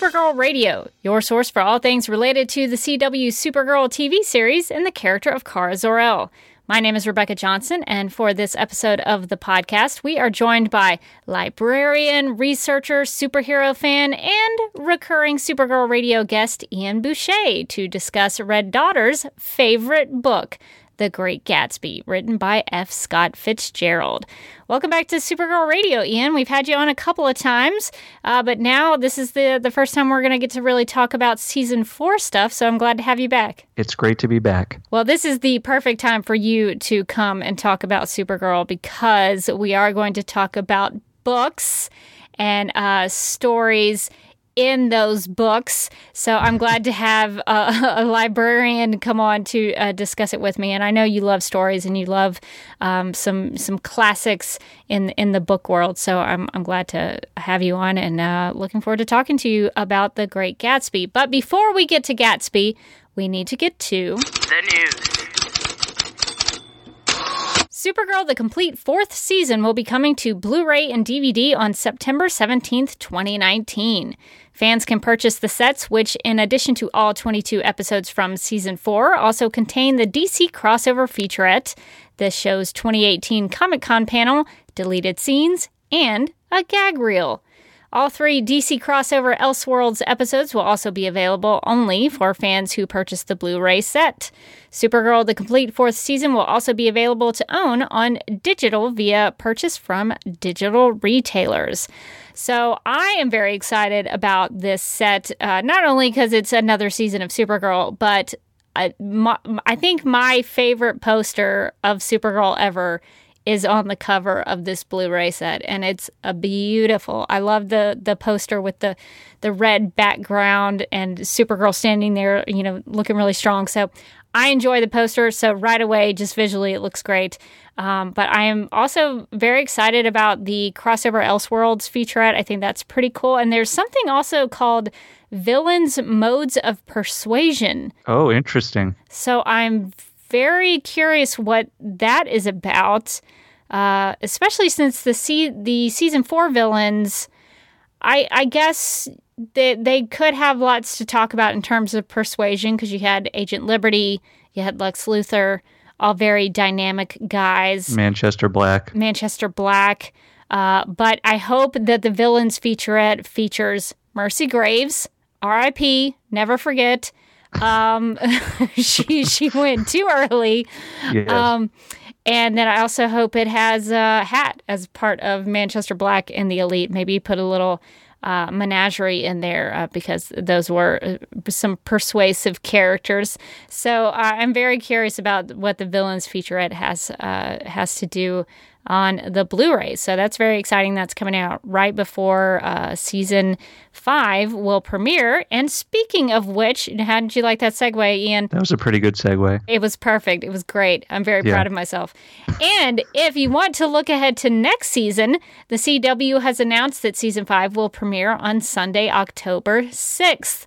Supergirl Radio, your source for all things related to the CW Supergirl TV series and the character of Kara Zor-El. My name is Rebecca Johnson, and for this episode of the podcast, we are joined by librarian, researcher, superhero fan, and recurring Supergirl Radio guest Ian Boucher to discuss Red Daughter's favorite book, the Great Gatsby, written by F. Scott Fitzgerald. Welcome back to Supergirl Radio, Ian. We've had you on a couple of times, uh, but now this is the, the first time we're going to get to really talk about season four stuff, so I'm glad to have you back. It's great to be back. Well, this is the perfect time for you to come and talk about Supergirl because we are going to talk about books and uh, stories in those books. So I'm glad to have a, a librarian come on to uh, discuss it with me. And I know you love stories and you love um, some some classics in in the book world. So I'm I'm glad to have you on and uh, looking forward to talking to you about the Great Gatsby. But before we get to Gatsby, we need to get to The news. Supergirl, the complete fourth season, will be coming to Blu ray and DVD on September 17th, 2019. Fans can purchase the sets, which, in addition to all 22 episodes from season 4, also contain the DC crossover featurette, the show's 2018 Comic Con panel, deleted scenes, and a gag reel. All three DC crossover Elseworlds episodes will also be available only for fans who purchase the Blu ray set. Supergirl, the complete fourth season, will also be available to own on digital via purchase from digital retailers. So I am very excited about this set, uh, not only because it's another season of Supergirl, but I, my, I think my favorite poster of Supergirl ever is on the cover of this Blu-ray set, and it's a beautiful. I love the the poster with the the red background and Supergirl standing there, you know, looking really strong. So I enjoy the poster. So right away, just visually, it looks great. Um, but I am also very excited about the crossover Elseworlds featurette. I think that's pretty cool. And there's something also called Villains Modes of Persuasion. Oh, interesting. So I'm very curious what that is about, uh, especially since the se- the season four villains. I I guess they they could have lots to talk about in terms of persuasion because you had Agent Liberty, you had Lex Luthor, all very dynamic guys. Manchester Black. Manchester Black. Uh, but I hope that the villains featurette features Mercy Graves, R.I.P. Never forget. Um, she she went too early. Yes. Um, and then I also hope it has a hat as part of Manchester Black and the Elite. Maybe put a little uh, Menagerie in there uh, because those were uh, some persuasive characters. So uh, I'm very curious about what the villains featurette has uh, has to do on the Blu-ray. So that's very exciting. That's coming out right before uh, season five will premiere. And speaking of which, how did you like that segue, Ian? That was a pretty good segue. It was perfect. It was great. I'm very Yeah. proud of myself. And if you want to look ahead to next season, the CW has announced that season five will premiere on Sunday, October 6th.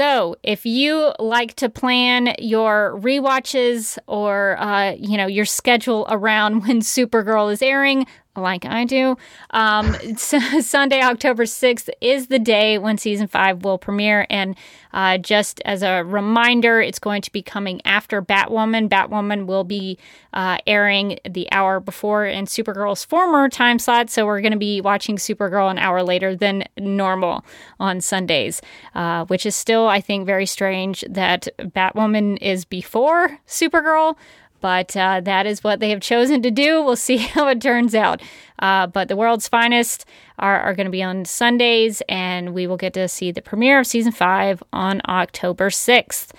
So, if you like to plan your rewatches or uh, you know your schedule around when Supergirl is airing, like I do. Um, Sunday, October 6th is the day when season five will premiere. And uh, just as a reminder, it's going to be coming after Batwoman. Batwoman will be uh, airing the hour before in Supergirl's former time slot. So we're going to be watching Supergirl an hour later than normal on Sundays, uh, which is still, I think, very strange that Batwoman is before Supergirl. But uh, that is what they have chosen to do. We'll see how it turns out. Uh, but the world's finest are, are going to be on Sundays, and we will get to see the premiere of season five on October 6th.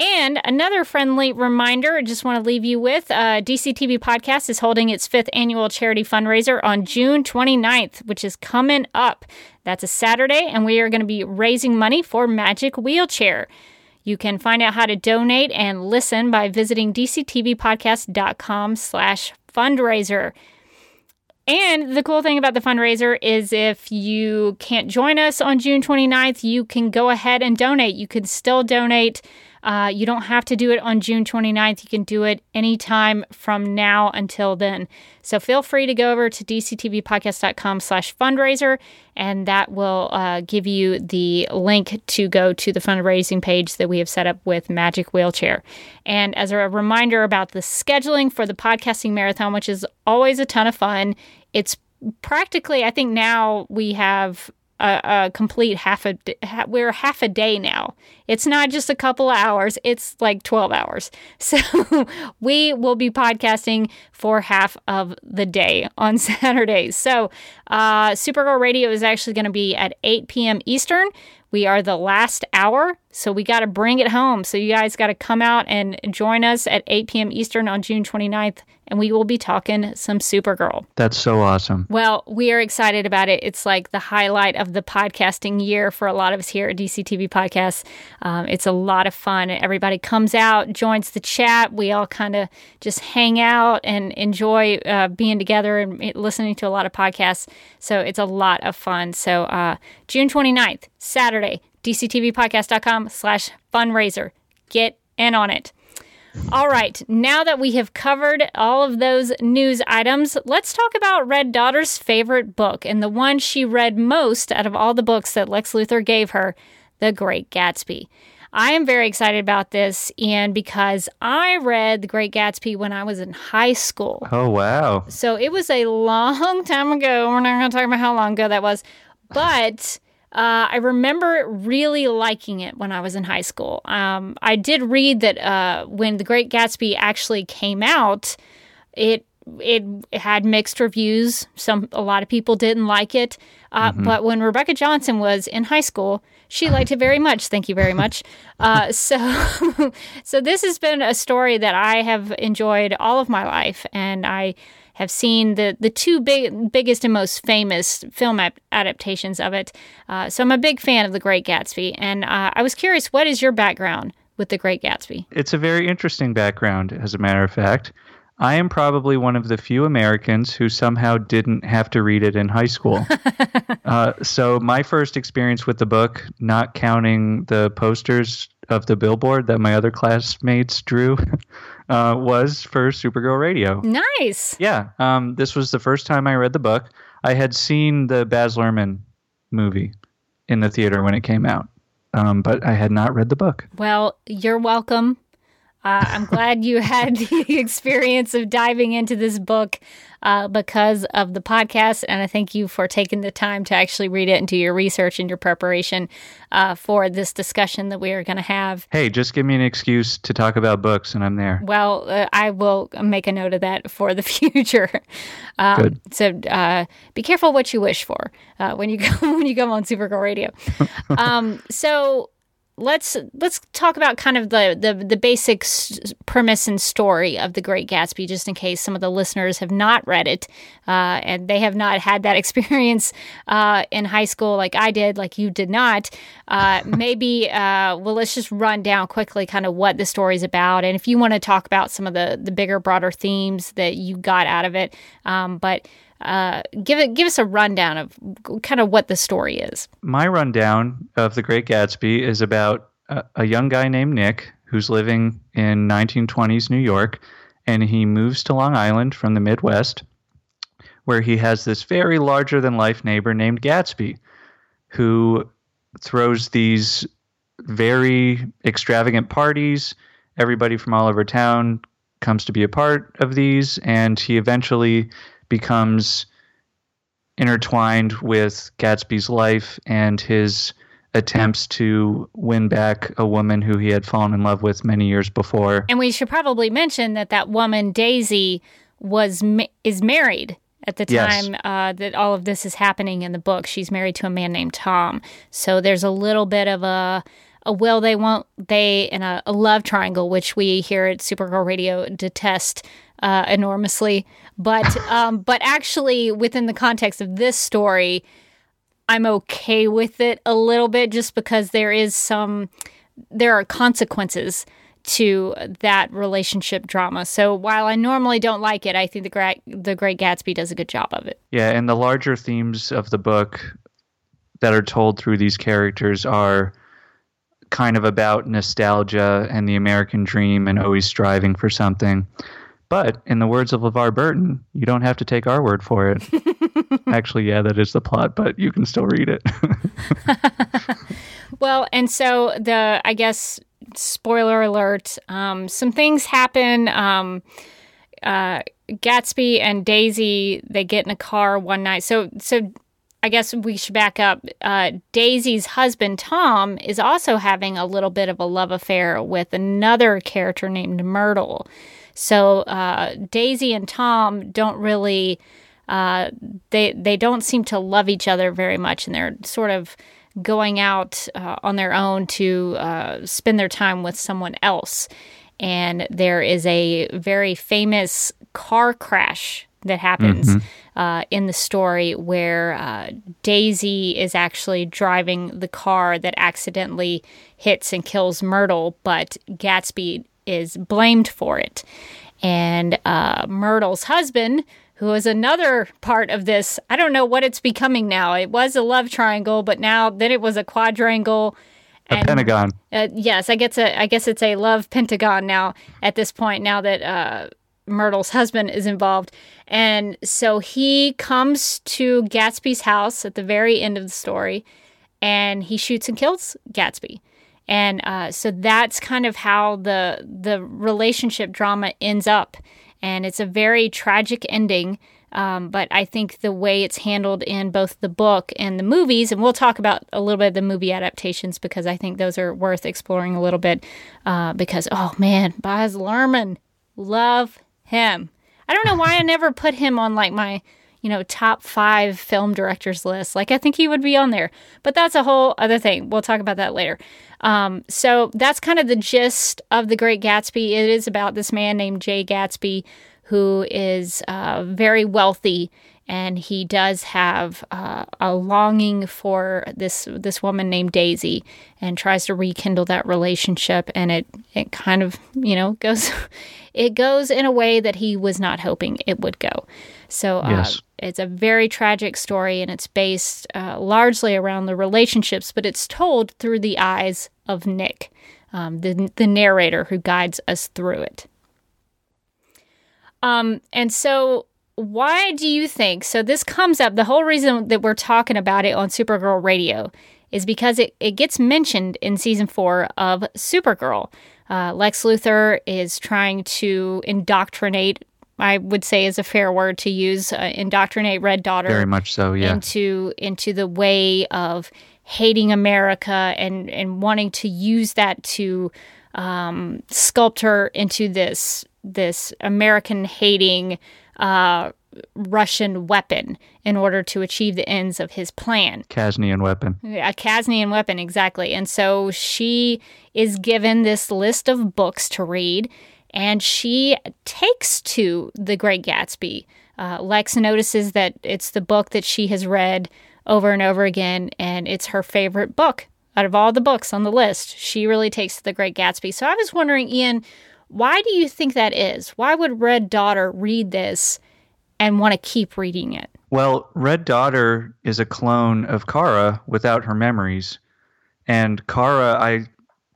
And another friendly reminder, I just want to leave you with uh, DCTV Podcast is holding its fifth annual charity fundraiser on June 29th, which is coming up. That's a Saturday, and we are going to be raising money for Magic Wheelchair. You can find out how to donate and listen by visiting dctvpodcast.com slash fundraiser. And the cool thing about the fundraiser is if you can't join us on June 29th, you can go ahead and donate. You can still donate uh, you don't have to do it on June 29th. You can do it anytime from now until then. So feel free to go over to dctvpodcast.com slash fundraiser, and that will uh, give you the link to go to the fundraising page that we have set up with Magic Wheelchair. And as a reminder about the scheduling for the podcasting marathon, which is always a ton of fun, it's practically, I think now we have a, a complete half a we're half a day now. It's not just a couple of hours, it's like 12 hours. So we will be podcasting for half of the day on Saturdays. So uh, Supergirl Radio is actually going to be at 8 p.m. Eastern. We are the last hour, so we got to bring it home. So you guys got to come out and join us at 8 p.m. Eastern on June 29th, and we will be talking some Supergirl. That's so awesome. Well, we are excited about it. It's like the highlight of the podcasting year for a lot of us here at DCTV Podcasts. Um, it's a lot of fun. Everybody comes out, joins the chat. We all kind of just hang out and enjoy uh, being together and listening to a lot of podcasts. So it's a lot of fun. So uh, June 29th, Saturday, dctvpodcast.com slash fundraiser. Get in on it. All right, now that we have covered all of those news items, let's talk about Red Daughter's favorite book and the one she read most out of all the books that Lex Luthor gave her, The Great Gatsby. I am very excited about this, and because I read The Great Gatsby when I was in high school. Oh, wow. So it was a long time ago. We're not going to talk about how long ago that was, but uh, I remember really liking it when I was in high school. Um, I did read that uh, when The Great Gatsby actually came out, it it had mixed reviews. Some a lot of people didn't like it, uh, mm-hmm. but when Rebecca Johnson was in high school, she liked it very much. Thank you very much. Uh, so, so this has been a story that I have enjoyed all of my life, and I have seen the the two big biggest and most famous film ap- adaptations of it. Uh, so I'm a big fan of The Great Gatsby, and uh, I was curious, what is your background with The Great Gatsby? It's a very interesting background, as a matter of fact. I am probably one of the few Americans who somehow didn't have to read it in high school. uh, so, my first experience with the book, not counting the posters of the billboard that my other classmates drew, uh, was for Supergirl Radio. Nice. Yeah. Um, this was the first time I read the book. I had seen the Baz Luhrmann movie in the theater when it came out, um, but I had not read the book. Well, you're welcome. Uh, I'm glad you had the experience of diving into this book uh, because of the podcast. And I thank you for taking the time to actually read it and do your research and your preparation uh, for this discussion that we are going to have. Hey, just give me an excuse to talk about books and I'm there. Well, uh, I will make a note of that for the future. Um, Good. So uh, be careful what you wish for uh, when you go when you go on Supergirl Radio. um, so let's let's talk about kind of the the, the basic s- premise and story of the Great Gatsby, just in case some of the listeners have not read it uh, and they have not had that experience uh, in high school like I did, like you did not. Uh, maybe uh, well, let's just run down quickly kind of what the story is about, and if you want to talk about some of the the bigger, broader themes that you got out of it, um, but. Uh, give it give us a rundown of kind of what the story is. My rundown of The Great Gatsby is about a, a young guy named Nick who's living in 1920s New York, and he moves to Long Island from the Midwest where he has this very larger than life neighbor named Gatsby, who throws these very extravagant parties. Everybody from all over town comes to be a part of these, and he eventually becomes intertwined with Gatsby's life and his attempts to win back a woman who he had fallen in love with many years before. And we should probably mention that that woman Daisy was is married at the time yes. uh, that all of this is happening in the book. She's married to a man named Tom. So there's a little bit of a a will they won't they and a, a love triangle, which we here at Supergirl Radio detest uh, enormously. But um, but actually, within the context of this story, I'm okay with it a little bit, just because there is some there are consequences to that relationship drama. So while I normally don't like it, I think the Great the Great Gatsby does a good job of it. Yeah, and the larger themes of the book that are told through these characters are kind of about nostalgia and the American dream and always striving for something. But in the words of LeVar Burton, you don't have to take our word for it. Actually, yeah, that is the plot, but you can still read it. well, and so the, I guess, spoiler alert, um, some things happen. Um, uh, Gatsby and Daisy, they get in a car one night. So, so I guess we should back up. Uh, Daisy's husband, Tom, is also having a little bit of a love affair with another character named Myrtle. So uh, Daisy and Tom don't really uh, they they don't seem to love each other very much, and they're sort of going out uh, on their own to uh, spend their time with someone else. And there is a very famous car crash that happens mm-hmm. uh, in the story where uh, Daisy is actually driving the car that accidentally hits and kills Myrtle, but Gatsby is blamed for it. And uh, Myrtle's husband, who is another part of this, I don't know what it's becoming now. It was a love triangle, but now then it was a quadrangle. A and, pentagon. Uh, yes, I guess a, I guess it's a love pentagon now at this point. Now that uh, Myrtle's husband is involved, and so he comes to Gatsby's house at the very end of the story, and he shoots and kills Gatsby and uh, so that's kind of how the the relationship drama ends up and it's a very tragic ending um, but I think the way it's handled in both the book and the movies, and we'll talk about a little bit of the movie adaptations because I think those are worth exploring a little bit. Uh, because oh man, Baz Luhrmann, love him. I don't know why I never put him on like my you know, top five film directors list. Like, I think he would be on there, but that's a whole other thing. We'll talk about that later. Um, so that's kind of the gist of The Great Gatsby. It is about this man named Jay Gatsby who is uh, very wealthy and he does have uh, a longing for this this woman named Daisy and tries to rekindle that relationship and it it kind of you know goes it goes in a way that he was not hoping it would go so uh, yes. it's a very tragic story and it's based uh, largely around the relationships but it's told through the eyes of Nick um, the the narrator who guides us through it um, and so why do you think? So this comes up. The whole reason that we're talking about it on Supergirl Radio is because it, it gets mentioned in season four of Supergirl. Uh, Lex Luthor is trying to indoctrinate. I would say is a fair word to use. Uh, indoctrinate Red Daughter very much so. Yeah. Into into the way of hating America and and wanting to use that to um, sculpt her into this this American hating uh, Russian weapon in order to achieve the ends of his plan. Kaznian weapon. A Kaznian weapon, exactly. And so she is given this list of books to read, and she takes to The Great Gatsby. Uh, Lex notices that it's the book that she has read over and over again, and it's her favorite book out of all the books on the list. She really takes to The Great Gatsby. So I was wondering, Ian, why do you think that is? Why would Red Daughter read this and want to keep reading it? Well, Red Daughter is a clone of Kara without her memories. And Kara, I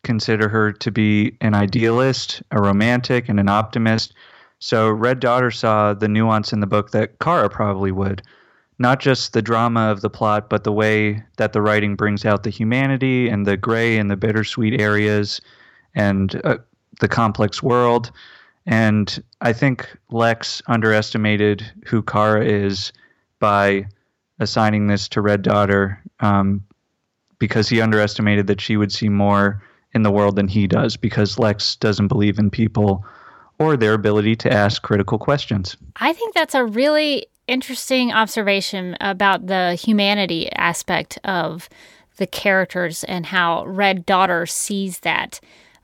consider her to be an idealist, a romantic, and an optimist. So Red Daughter saw the nuance in the book that Kara probably would. Not just the drama of the plot, but the way that the writing brings out the humanity and the gray and the bittersweet areas and uh, the complex world. And I think Lex underestimated who Kara is by assigning this to Red Daughter um, because he underestimated that she would see more in the world than he does because Lex doesn't believe in people or their ability to ask critical questions. I think that's a really interesting observation about the humanity aspect of the characters and how Red Daughter sees that.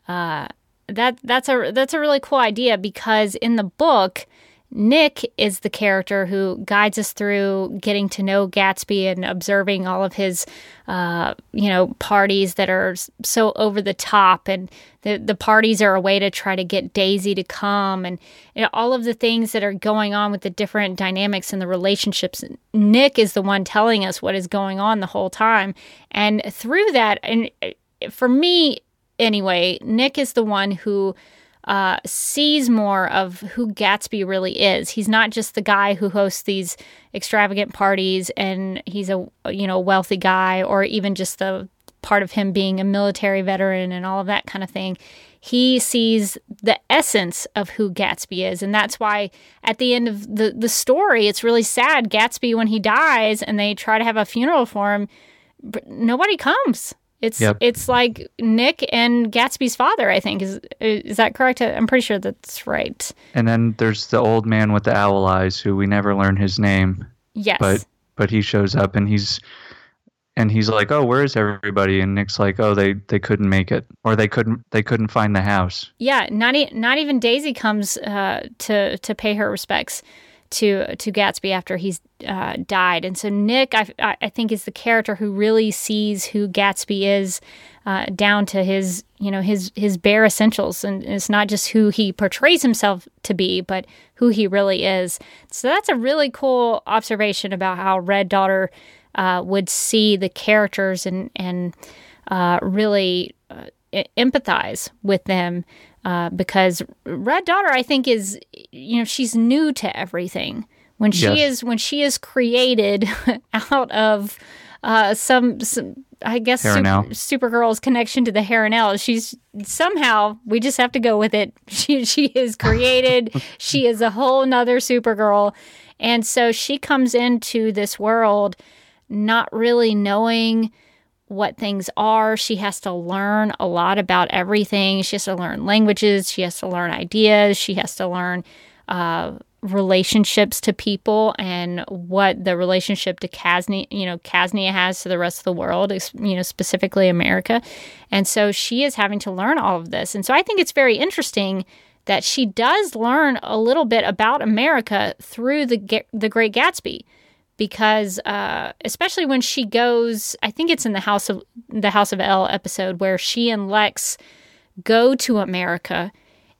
Uh, that that's a that's a really cool idea because in the book Nick is the character who guides us through getting to know Gatsby and observing all of his, uh, you know, parties that are so over the top. And the, the parties are a way to try to get Daisy to come and you know, all of the things that are going on with the different dynamics and the relationships. Nick is the one telling us what is going on the whole time. And through that, and uh, for me anyway, Nick is the one who uh, sees more of who Gatsby really is. He's not just the guy who hosts these extravagant parties and he's a you know wealthy guy, or even just the part of him being a military veteran and all of that kind of thing. He sees the essence of who Gatsby is, and that's why at the end of the the story, it's really sad. Gatsby when he dies and they try to have a funeral for him, nobody comes it's yep. it's like Nick and Gatsby's father. I think is is that correct? I'm pretty sure that's right. And then there's the old man with the owl eyes, who we never learn his name. Yes, but but he shows up and he's and he's like, "Oh, where is everybody?" And Nick's like, "Oh, they they couldn't make it, or they couldn't they couldn't find the house." Yeah, not e- not even Daisy comes uh, to to pay her respects to to Gatsby after he's uh, died. And so Nick, I, I think, is the character who really sees who Gatsby is uh, down to his you know his his bare essentials, and it's not just who he portrays himself to be, but who he really is. So that's a really cool observation about how Red Daughter uh, would see the characters and and uh, really uh, empathize with them uh, because Red Daughter, I think, is you know she's new to everything. When she yes. is when she is created out of uh, some, some I guess Super, Supergirl's connection to the Harun-El. She's somehow we just have to go with it. She she is created. she is a whole nother Supergirl, and so she comes into this world not really knowing what things are. She has to learn a lot about everything. She has to learn languages. She has to learn ideas. She has to learn uh, relationships to people and what the relationship to Kaznia, you know, Kaznia has to the rest of the world, you know, specifically America. And so she is having to learn all of this. And so I think it's very interesting that she does learn a little bit about America through the the Great Gatsby because uh, especially when she goes, I think it's in the House of the House of L episode where she and Lex go to America.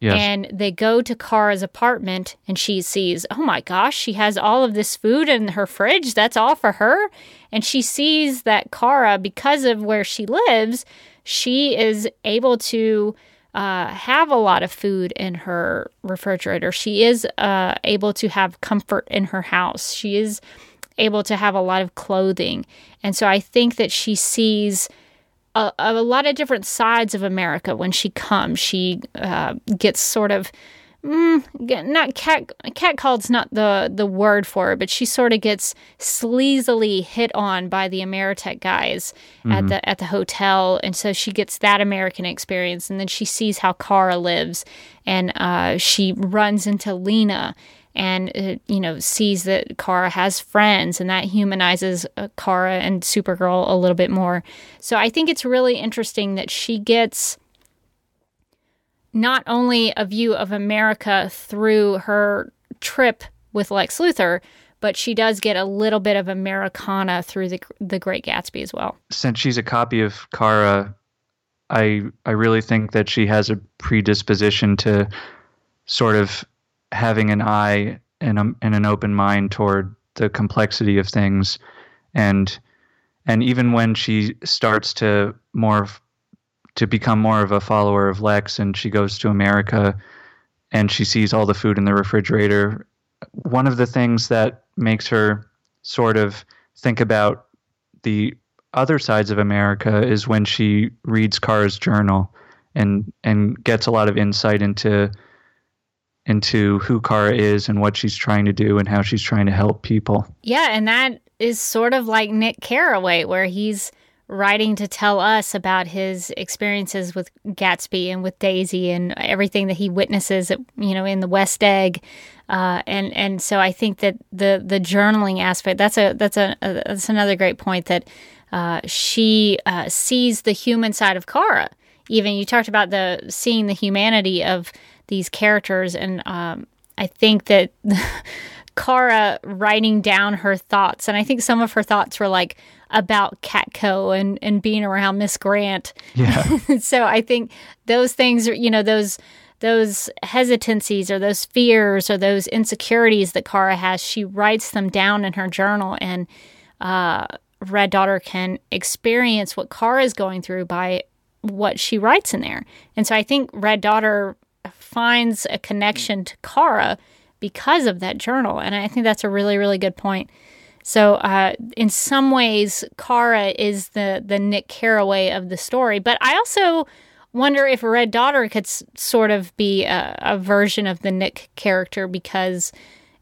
Yes. And they go to Kara's apartment and she sees, oh my gosh, she has all of this food in her fridge. That's all for her. And she sees that Kara, because of where she lives, she is able to uh, have a lot of food in her refrigerator. She is uh, able to have comfort in her house. She is able to have a lot of clothing. And so I think that she sees a, a lot of different sides of America when she comes. She uh, gets sort of. Mm, not cat catcalled's not the the word for it, but she sort of gets sleazily hit on by the Ameritech guys mm-hmm. at the at the hotel, and so she gets that American experience, and then she sees how Kara lives, and uh, she runs into Lena, and uh, you know sees that Kara has friends, and that humanizes uh, Kara and Supergirl a little bit more. So I think it's really interesting that she gets not only a view of America through her trip with Lex Luthor, but she does get a little bit of Americana through the the Great Gatsby as well. Since she's a copy of Kara, I I really think that she has a predisposition to sort of having an eye and, a, and an open mind toward the complexity of things and and even when she starts to more to become more of a follower of Lex and she goes to America and she sees all the food in the refrigerator. One of the things that makes her sort of think about the other sides of America is when she reads Kara's journal and and gets a lot of insight into into who Kara is and what she's trying to do and how she's trying to help people. Yeah, and that is sort of like Nick Carraway, where he's writing to tell us about his experiences with Gatsby and with Daisy and everything that he witnesses, you know, in the West Egg. Uh, and and so I think that the the journaling aspect that's a that's a, a that's another great point that uh, she uh, sees the human side of Kara. Even you talked about the seeing the humanity of these characters, and um, I think that Kara writing down her thoughts, and I think some of her thoughts were like about Catco and and being around Miss Grant. Yeah. so I think those things, are, you know, those those hesitancies or those fears or those insecurities that Kara has, she writes them down in her journal, and uh, Red Daughter can experience what Kara is going through by what she writes in there. And so I think Red Daughter finds a connection to Kara because of that journal. And I think that's a really, really good point. So, uh, in some ways, Kara is the the Nick Carraway of the story. But I also wonder if Red Daughter could s- sort of be a, a version of the Nick character because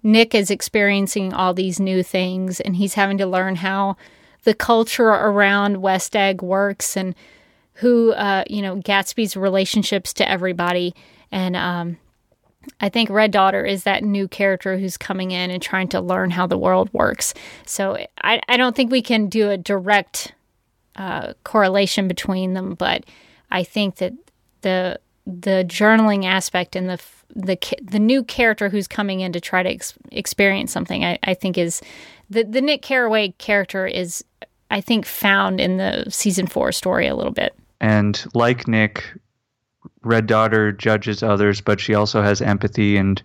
Nick is experiencing all these new things and he's having to learn how the culture around West Egg works and who, uh, you know, Gatsby's relationships to everybody. And um, I think Red Daughter is that new character who's coming in and trying to learn how the world works. So I, I don't think we can do a direct uh, correlation between them, but I think that the the journaling aspect and the the the new character who's coming in to try to ex- experience something, I, I think is the the Nick Carraway character is I think found in the season four story a little bit. And like Nick, Red Daughter judges others, but she also has empathy and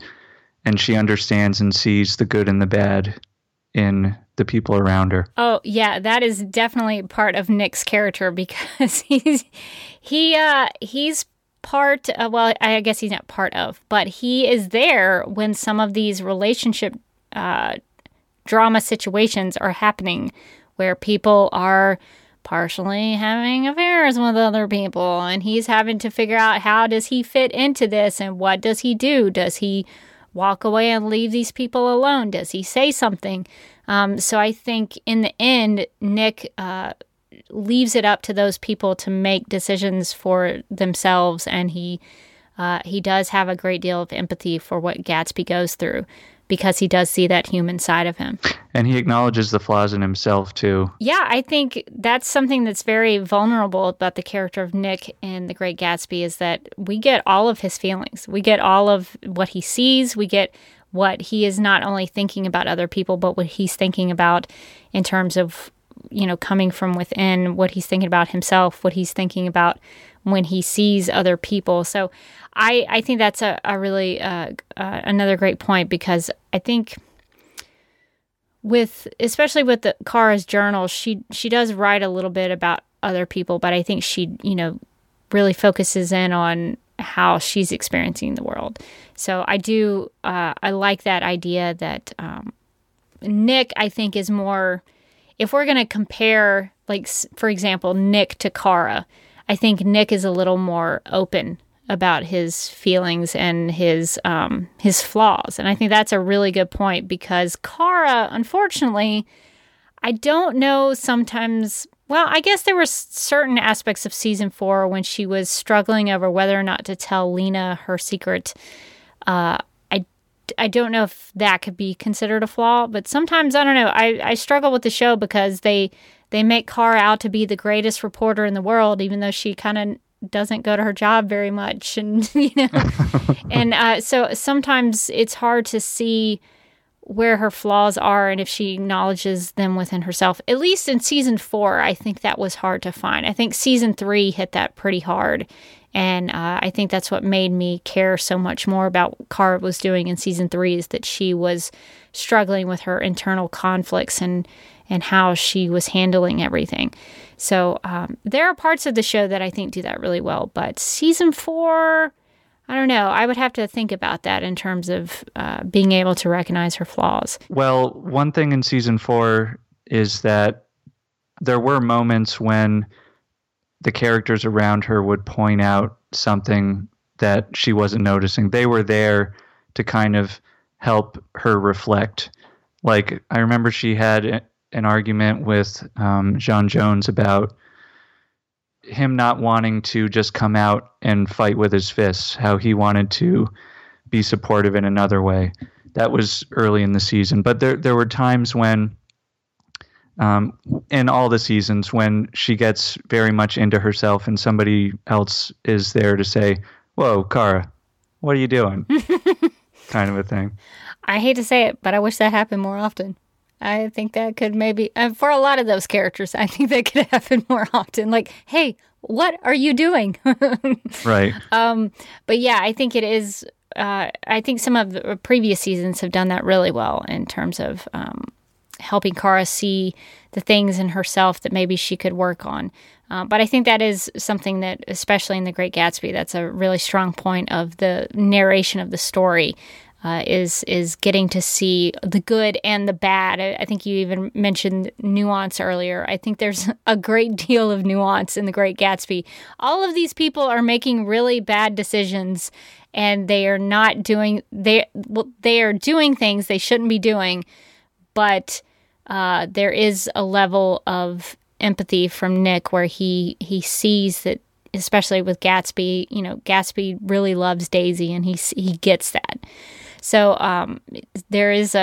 and she understands and sees the good and the bad in the people around her. Oh yeah, that is definitely part of Nick's character because he's he uh he's part of, well I guess he's not part of, but he is there when some of these relationship uh drama situations are happening where people are partially having affairs with other people and he's having to figure out how does he fit into this and what does he do? Does he walk away and leave these people alone? Does he say something? Um, so i think in the end nick uh, leaves it up to those people to make decisions for themselves and he uh, he does have a great deal of empathy for what gatsby goes through because he does see that human side of him. And he acknowledges the flaws in himself too. Yeah, I think that's something that's very vulnerable about the character of Nick in The Great Gatsby is that we get all of his feelings. We get all of what he sees, we get what he is not only thinking about other people but what he's thinking about in terms of you know coming from within what he's thinking about himself what he's thinking about when he sees other people so I, I think that's a, a really uh, uh, another great point because I think with especially with the Kara's journal, she she does write a little bit about other people, but I think she you know really focuses in on how she's experiencing the world. So I do uh, I like that idea that um, Nick I think is more if we're going to compare like for example Nick to Kara, I think Nick is a little more open about his feelings and his um, his flaws, and I think that's a really good point because Kara, unfortunately, I don't know. Sometimes, well, I guess there were certain aspects of season four when she was struggling over whether or not to tell Lena her secret. Uh, I I don't know if that could be considered a flaw, but sometimes I don't know. I I struggle with the show because they they make Kara out to be the greatest reporter in the world, even though she kind of doesn't go to her job very much and you know. And uh, so sometimes it's hard to see where her flaws are and if she acknowledges them within herself. At least in season four i think that was hard to find. I think season three hit that pretty hard and uh, i think that's what made me care so much more about what was doing in season three is that she was struggling with her internal conflicts and and how she was handling everything so um, there are parts of the show that I think do that really well. But season four, I don't know. I would have to think about that in terms of uh, being able to recognize her flaws. Well, one thing in season four is that there were moments when the characters around her would point out something that she wasn't noticing. They were there to kind of help her reflect. Like, I remember she had an argument with um, J'onn J'onzz about him not wanting to just come out and fight with his fists, how he wanted to be supportive in another way. That was early in the season, but there there were times when, um, in all the seasons, when she gets very much into herself, and somebody else is there to say, "Whoa, Kara, what are you doing?" kind of a thing. I hate to say it, but I wish that happened more often. I think that could maybe, uh, for a lot of those characters, I think that could happen more often. Like, hey, what are you doing? right. Um, but yeah, I think it is. Uh, I think some of the previous seasons have done that really well in terms of um, helping Kara see the things in herself that maybe she could work on. Uh, but I think that is something that, especially in The Great Gatsby, that's a really strong point of the narration of the story uh, is is getting to see the good and the bad. I, I, think you even mentioned nuance earlier. I think there's a great deal of nuance in The Great Gatsby. All of these people are making really bad decisions, and they are not doing they they are doing things they shouldn't be doing, but uh, there is a level of empathy from Nick where he he sees that especially with Gatsby, you know, Gatsby really loves Daisy and he he gets that. So um, there is a,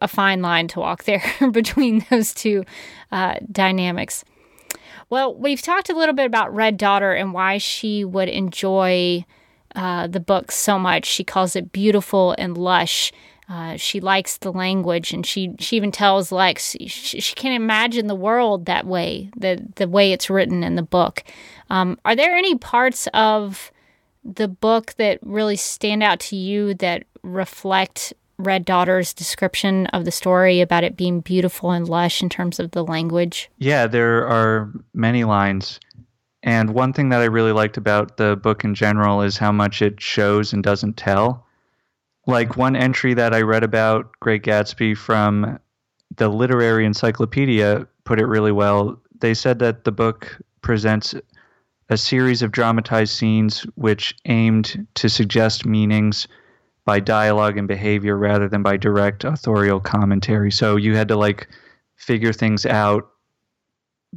a, a, fine line to walk there between those two uh, dynamics. Well, we've talked a little bit about Red Daughter and why she would enjoy uh, the book so much. She calls it beautiful and lush. Uh, she likes the language, and she she even tells Lex she, she can't imagine the world that way, the the way it's written in the book. Um, are there any parts of the book that really stand out to you that reflect Red Daughter's description of the story about it being beautiful and lush in terms of the language? Yeah, there are many lines. And one thing that I really liked about the book in general is how much it shows and doesn't tell. Like one entry that I read about Great Gatsby from the Literary Encyclopedia put it really well. They said that the book presents a series of dramatized scenes which aimed to suggest meanings by dialogue and behavior rather than by direct authorial commentary. So you had to like figure things out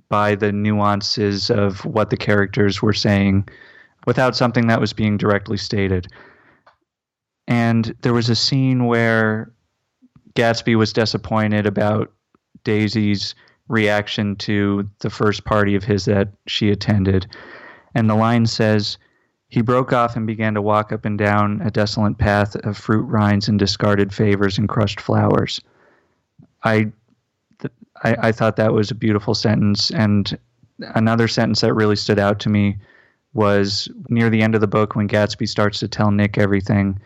by the nuances of what the characters were saying without something that was being directly stated. And there was a scene where Gatsby was disappointed about Daisy's reaction to the first party of his that she attended. And the line says, he broke off and began to walk up and down a desolate path of fruit rinds and discarded favors and crushed flowers. I, I, I thought that was a beautiful sentence. And another sentence that really stood out to me was near the end of the book when Gatsby starts to tell Nick everything.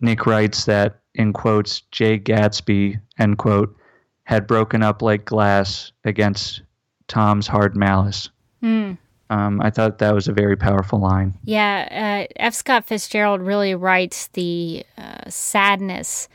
Nick writes that, in quotes, Jay Gatsby, end quote, had broken up like glass against Tom's hard malice. Mm. Um, I thought that was a very powerful line. Yeah, uh, F. Scott Fitzgerald really writes the uh, sadness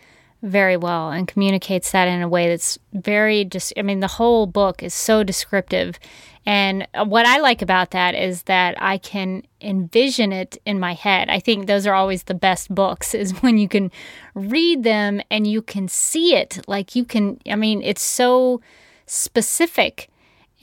very well and communicates that in a way that's very just. I mean, the whole book is so descriptive, and what I like about that is that I can envision it in my head. I think those are always the best books is when you can read them and you can see it. Like you can. I mean, it's so specific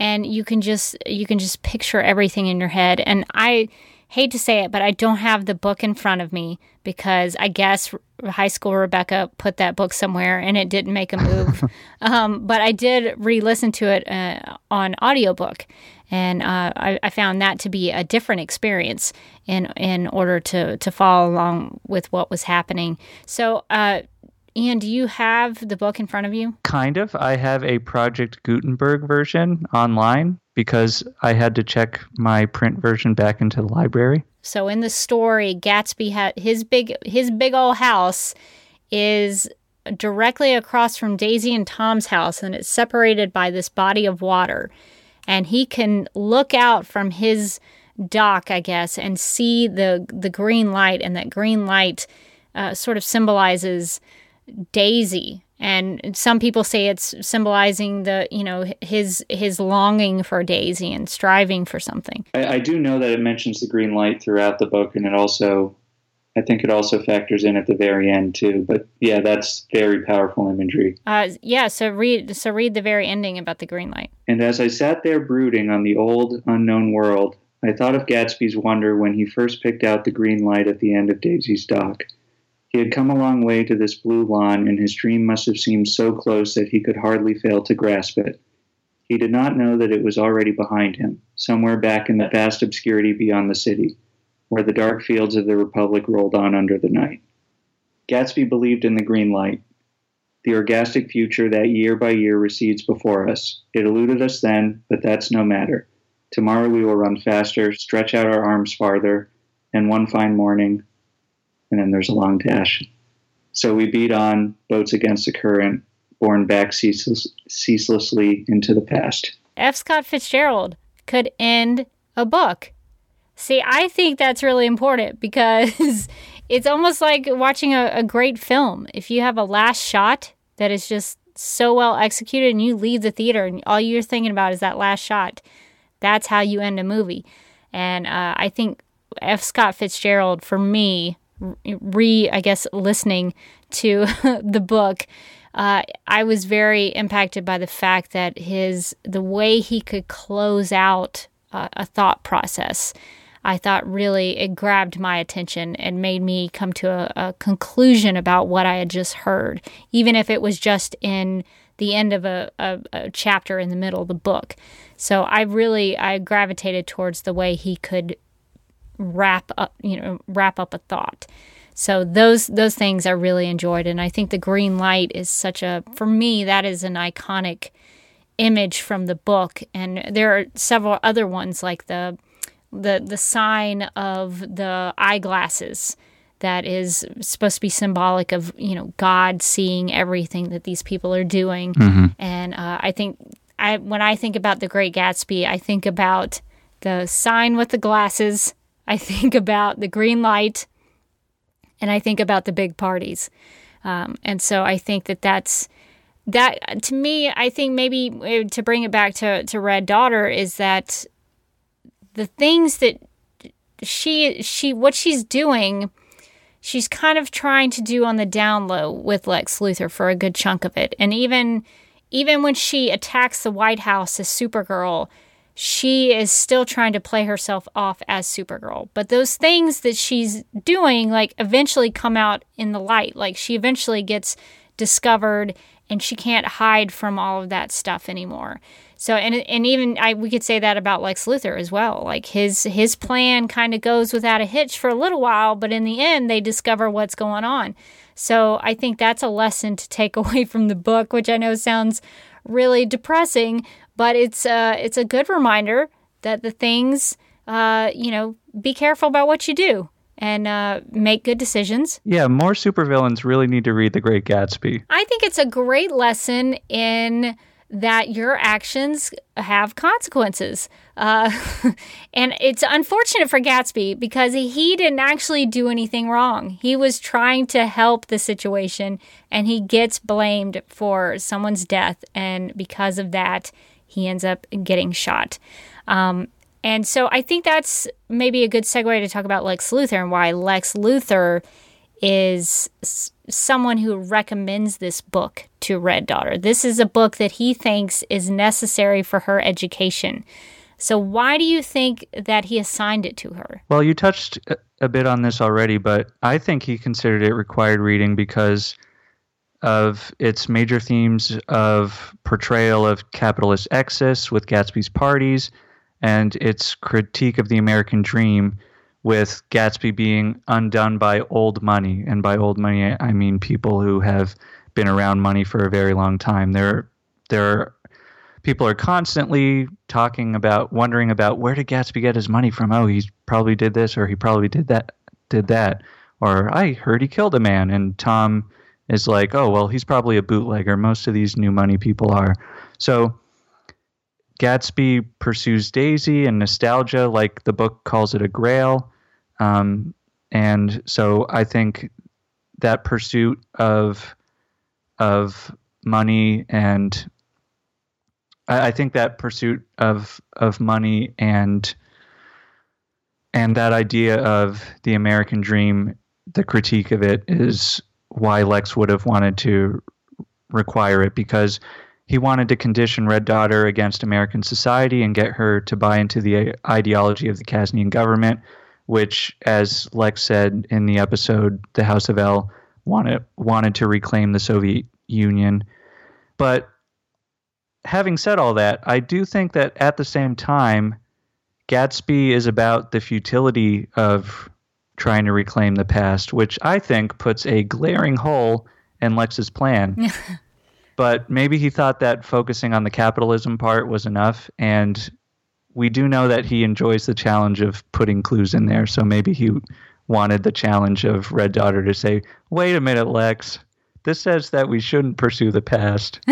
and you can just you can just picture everything in your head. And i hate to say it but i don't have the book in front of me because i guess high school rebecca put that book somewhere and it didn't make a move. Um, but i did re-listen to it uh, on audiobook. And uh, I, I, found that to be a different experience in in order to to follow along with what was happening. So uh, Ian, do you have the book in front of you? Kind of. I have a Project Gutenberg version online because I had to check my print version back into the library. So in the story, Gatsby had his big his big old house is directly across from Daisy and Tom's house and it's separated by this body of water. And he can look out from his dock, I guess, and see the the green light, and that green light uh, sort of symbolizes Daisy. And some people say it's symbolizing the, you know, his his longing for Daisy and striving for something. I, I do know that it mentions the green light throughout the book, and it also I think it also factors in at the very end too. But yeah, that's very powerful imagery. Uh, yeah. So read so read the very ending about the green light. And as I sat there brooding on the old unknown world, I thought of Gatsby's wonder when he first picked out the green light at the end of Daisy's dock. He had come a long way to this blue lawn, and his dream must have seemed so close that he could hardly fail to grasp it. He did not know that it was already behind him, somewhere back in the vast obscurity beyond the city, where the dark fields of the Republic rolled on under the night. Gatsby believed in the green light, the orgastic future that year by year recedes before us. It eluded us then, but that's no matter. Tomorrow we will run faster, stretch out our arms farther, and one fine morning, and then there's a long dash. So we beat on, boats against the current, borne back ceaseless, ceaselessly into the past. F. Scott Fitzgerald could end a book. See, I think that's really important because it's almost like watching a, a great film. If you have a last shot that is just so well executed and you leave the theater and all you're thinking about is that last shot, that's how you end a movie. And uh, I think F. Scott Fitzgerald, for me, re, I guess, listening to the book, uh, I was very impacted by the fact that his the way he could close out uh, a thought process. I thought really it grabbed my attention and made me come to a, a conclusion about what I had just heard, even if it was just in the end of a, a, a, chapter in the middle of the book. So I really I gravitated towards the way he could wrap up you know wrap up a thought. So those those things I really enjoyed, and I think the green light is such a for me that is an iconic image from the book, and there are several other ones like the the the sign of the eyeglasses that is supposed to be symbolic of you know God seeing everything that these people are doing, mm-hmm. and uh, I think I when I think about the Great Gatsby, I think about the sign with the glasses. I think about the green light, and I think about the big parties. Um, and so I think that that's that to me. I think maybe uh, to bring it back to to Red Daughter is that the things that she she what she's doing she's kind of trying to do on the down low with Lex Luthor for a good chunk of it and even even when she attacks the White House as Supergirl she is still trying to play herself off as Supergirl. But those things that she's doing, like, eventually come out in the light. Like, she eventually gets discovered and she can't hide from all of that stuff anymore. So, and and even I, we could say that about Lex Luthor as well. Like his his plan kind of goes without a hitch for a little while, but in the end, they discover what's going on. So, I think that's a lesson to take away from the book, which I know sounds really depressing, but it's uh, it's a good reminder that the things, uh, you know, be careful about what you do and uh, make good decisions. Yeah, more supervillains really need to read The Great Gatsby. I think it's a great lesson in that your actions have consequences. Uh, and it's unfortunate for Gatsby because he didn't actually do anything wrong. He was trying to help the situation and he gets blamed for someone's death. And because of that, he ends up getting shot. Um, and so I think that's maybe a good segue to talk about Lex Luthor and why Lex Luthor is someone who recommends this book to Red Daughter. This is a book that he thinks is necessary for her education. So, why do you think that he assigned it to her? Well, you touched a bit on this already, but I think he considered it required reading because of its major themes of portrayal of capitalist excess with Gatsby's parties and its critique of the American dream with Gatsby being undone by old money. And by old money, I mean people who have been around money for a very long time. There, there people are constantly talking about, wondering about where did Gatsby get his money from? Oh, he probably did this or he probably did that, did that. Or I heard he killed a man. And Tom is like, oh, well, he's probably a bootlegger. Most of these new money people are. So Gatsby pursues Daisy and nostalgia, like the book calls it a grail. Um, and so I think that pursuit of of money and I, I think that pursuit of of money and and that idea of the American dream, the critique of it is why Lex would have wanted to require it because he wanted to condition Red Daughter against American society and get her to buy into the ideology of the Kaznian government, which, as Lex said in the episode "The House of L," wanted wanted to reclaim the Soviet Union. But having said all that, I do think that at the same time, Gatsby is about the futility of trying to reclaim the past, which I think puts a glaring hole in Lex's plan. but maybe he thought that focusing on the capitalism part was enough. And we do know that he enjoys the challenge of putting clues in there. So maybe he wanted the challenge of Red Daughter to say, wait a minute, Lex, this says that we shouldn't pursue the past.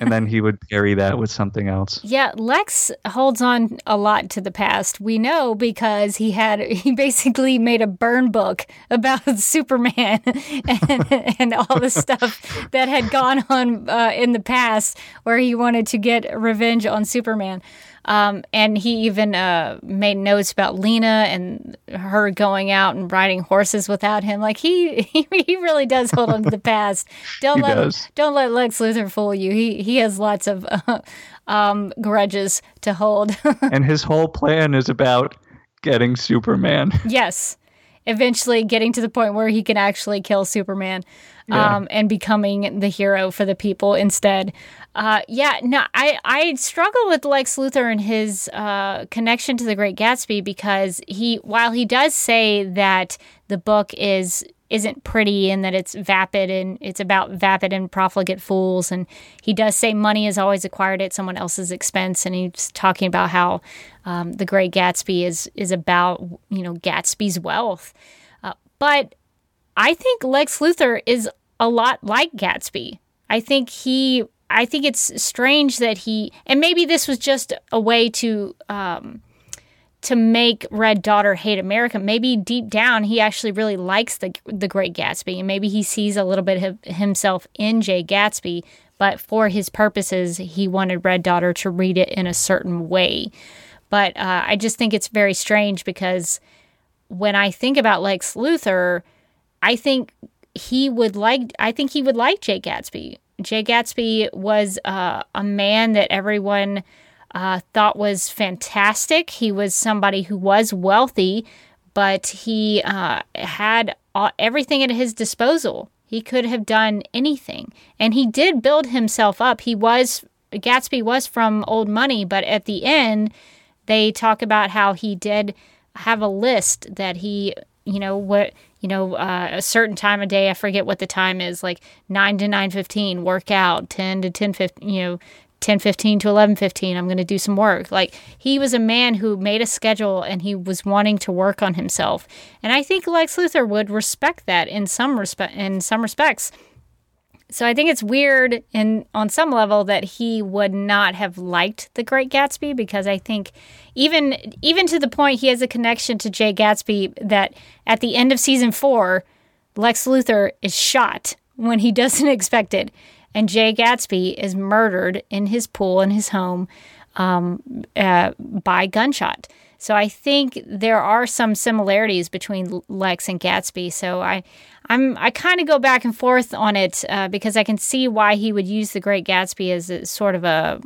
and then he would parry that with something else. Yeah, Lex holds on a lot to the past. We know because he had he basically made a burn book about Superman and, and all the stuff that had gone on uh, in the past where he wanted to get revenge on Superman. Um, and he even uh, made notes about Lena and her going out and riding horses without him. Like he, he, he really does hold on to the past. Don't He let does. don't let Lex Luthor fool you. He he has lots of uh, um, grudges to hold. and his whole plan is about getting Superman. yes, eventually getting to the point where he can actually kill Superman. Yeah. Um, and becoming the hero for the people instead. Uh, yeah, no, I, I struggle with Lex Luthor and his uh, connection to the Great Gatsby because he, while he does say that the book is isn't pretty and that it's vapid and it's about vapid and profligate fools, and he does say money is always acquired at someone else's expense, and he's talking about how um, the Great Gatsby is is about you know Gatsby's wealth, uh, but I think Lex Luthor is a lot like Gatsby. I think he I think it's strange that he, and maybe this was just a way to um, to make Red Daughter hate America. Maybe deep down he actually really likes the the Great Gatsby, and maybe he sees a little bit of himself in Jay Gatsby. But for his purposes, he wanted Red Daughter to read it in a certain way. But uh, I just think it's very strange because when I think about Lex Luthor, I think he would like. I think he would like Jay Gatsby. Jay Gatsby was uh, a man that everyone uh, thought was fantastic. He was somebody who was wealthy, but he uh, had all, everything at his disposal. He could have done anything, and he did build himself up. He was Gatsby was from old money, but at the end, they talk about how he did have a list that he, you know, what you know, uh, a certain time of day. I forget what the time is, like nine to nine fifteen, work out. Ten to ten fifteen, you know, ten fifteen to eleven fifteen. I'm going to do some work. Like he was a man who made a schedule and he was wanting to work on himself. And I think Lex Luthor would respect that in some respect. In some respects. So I think it's weird in on some level that he would not have liked The Great Gatsby because I think even even to the point he has a connection to Jay Gatsby that at the end of season 4 Lex Luthor is shot when he doesn't expect it and Jay Gatsby is murdered in his pool in his home um, uh, by gunshot. So I think there are some similarities between Lex and Gatsby. So I, I'm I kind of go back and forth on it uh, because I can see why he would use the Great Gatsby as a, sort of a,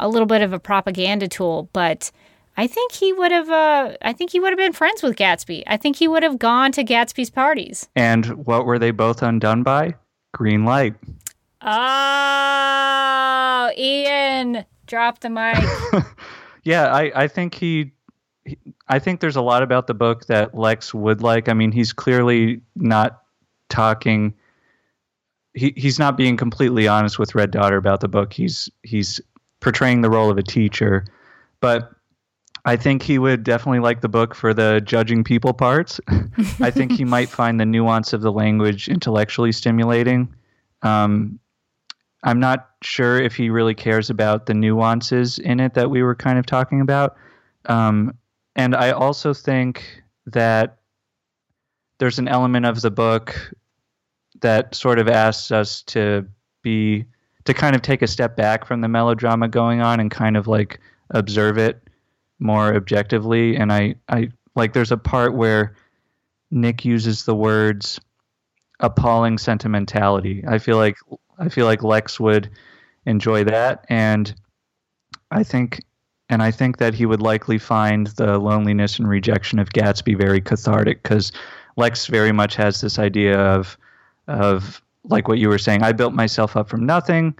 a little bit of a propaganda tool. But I think he would have. Uh, I think he would have been friends with Gatsby. I think he would have gone to Gatsby's parties. And what were they both undone by? Green light. Oh, Ian, drop the mic. Yeah, I, I think he, he- I think there's a lot about the book that Lex would like. I mean, he's clearly not talking. He he's not being completely honest with Red Daughter about the book. He's he's portraying the role of a teacher, but I think he would definitely like the book for the judging people parts. I think he might find the nuance of the language intellectually stimulating. Um, I'm not sure if he really cares about the nuances in it that we were kind of talking about. Um, and I also think that there's an element of the book that sort of asks us to be to kind of take a step back from the melodrama going on and kind of like observe it more objectively. And i i like there's a part where nick uses the words appalling sentimentality. I feel like i feel like lex would enjoy that. And i think and i think that he would likely find the loneliness and rejection of gatsby very cathartic because lex very much has this idea of of like what you were saying i built myself up from nothing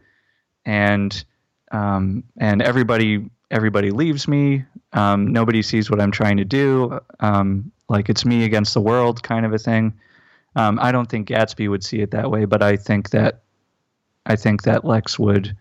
and um, and everybody everybody leaves me um, nobody sees what i'm trying to do um, like it's me against the world kind of a thing. Um, i don't think gatsby would see it that way but i think that i think that lex would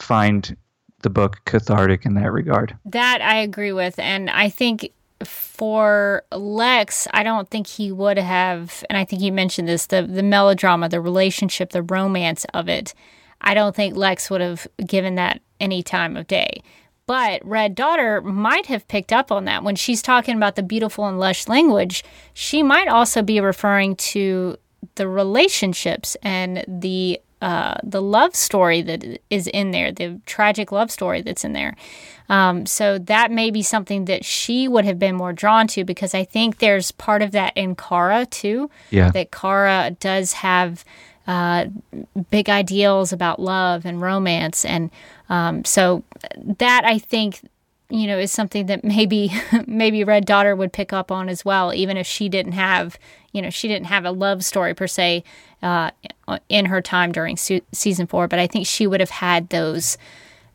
find the book cathartic in that regard That I agree with. And I think for Lex, I don't think he would have, and I think you mentioned this the, the melodrama, the relationship, the romance of it. I don't think Lex would have given that any time of day. But Red Daughter might have picked up on that. When she's talking about the beautiful and lush language, she might also be referring to the relationships and the uh, the love story that is in there, the tragic love story that's in there. Um, so that may be something that she would have been more drawn to because I think there's part of that in Kara too. Yeah. That Kara does have uh, big ideals about love and romance, and um, so that I think you know is something that maybe maybe Red Daughter would pick up on as well, even if she didn't have you know she didn't have a love story per se uh, in her time during su- season four, but I think she would have had those.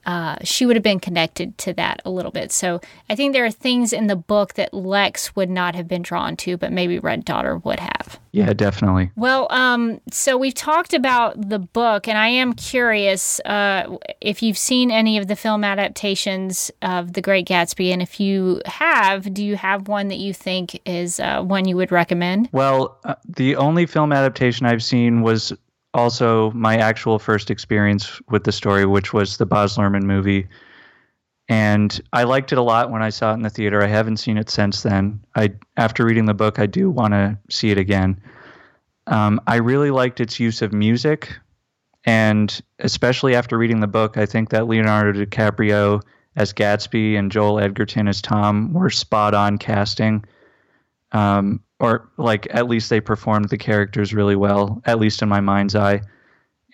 Uh, she would have been connected to that a little bit. So I think there are things in the book that Lex would not have been drawn to, but maybe Red Daughter would have. yeah definitely Well, um, so we've talked about the book, and I am curious uh, if you've seen any of the film adaptations of The Great Gatsby, and if you have, do you have one that you think is uh, one you would recommend? Well, uh, the only film adaptation I've seen was also my actual first experience with the story, which was the Baz Luhrmann movie. And I liked it a lot when I saw it in the theater. I haven't seen it since then. I after reading the book, I do want to see it again. Um, I really liked its use of music, and especially after reading the book, I think that Leonardo DiCaprio as Gatsby and Joel Edgerton as Tom were spot on casting um, or like at least they performed the characters really well, at least in my mind's eye.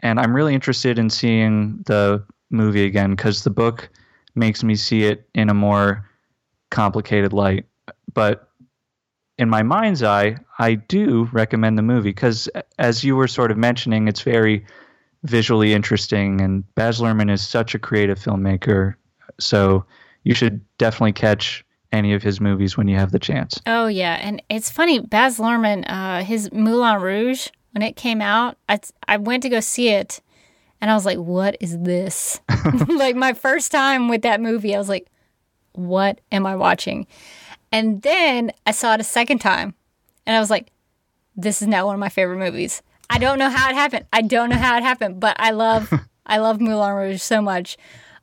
And I'm really interested in seeing the movie again because the book makes me see it in a more complicated light. But in my mind's eye, I do recommend the movie because, as you were sort of mentioning, it's very visually interesting, and Baz Luhrmann is such a creative filmmaker. So you should definitely catch any of his movies when you have the chance. Oh yeah, and it's funny. Baz Luhrmann, uh, his Moulin Rouge, when it came out, I I went to go see it, and I was like, "What is this?" like my first time with that movie, I was like, "What am I watching?" And then I saw it a second time, and I was like, "This is now one of my favorite movies." I don't know how it happened. I don't know how it happened, but I love I love Moulin Rouge so much.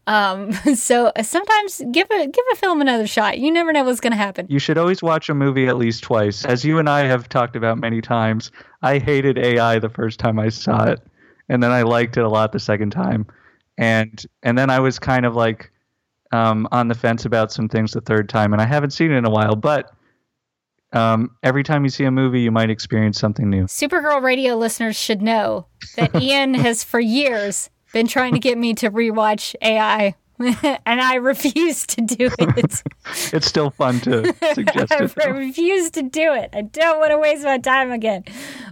Um, so sometimes give a give a film another shot. You never know what's going to happen. You should always watch a movie at least twice. As you and I have talked about many times, I hated AI the first time I saw it, and then I liked it a lot the second time. And and then I was kind of like um, on the fence about some things the third time, and I haven't seen it in a while. But um, every time you see a movie, you might experience something new. Supergirl radio listeners should know that Ian has for years been trying to get me to rewatch AI, and I refuse to do it. It's still fun to suggest I it. though. refuse to do it. I don't want to waste my time again.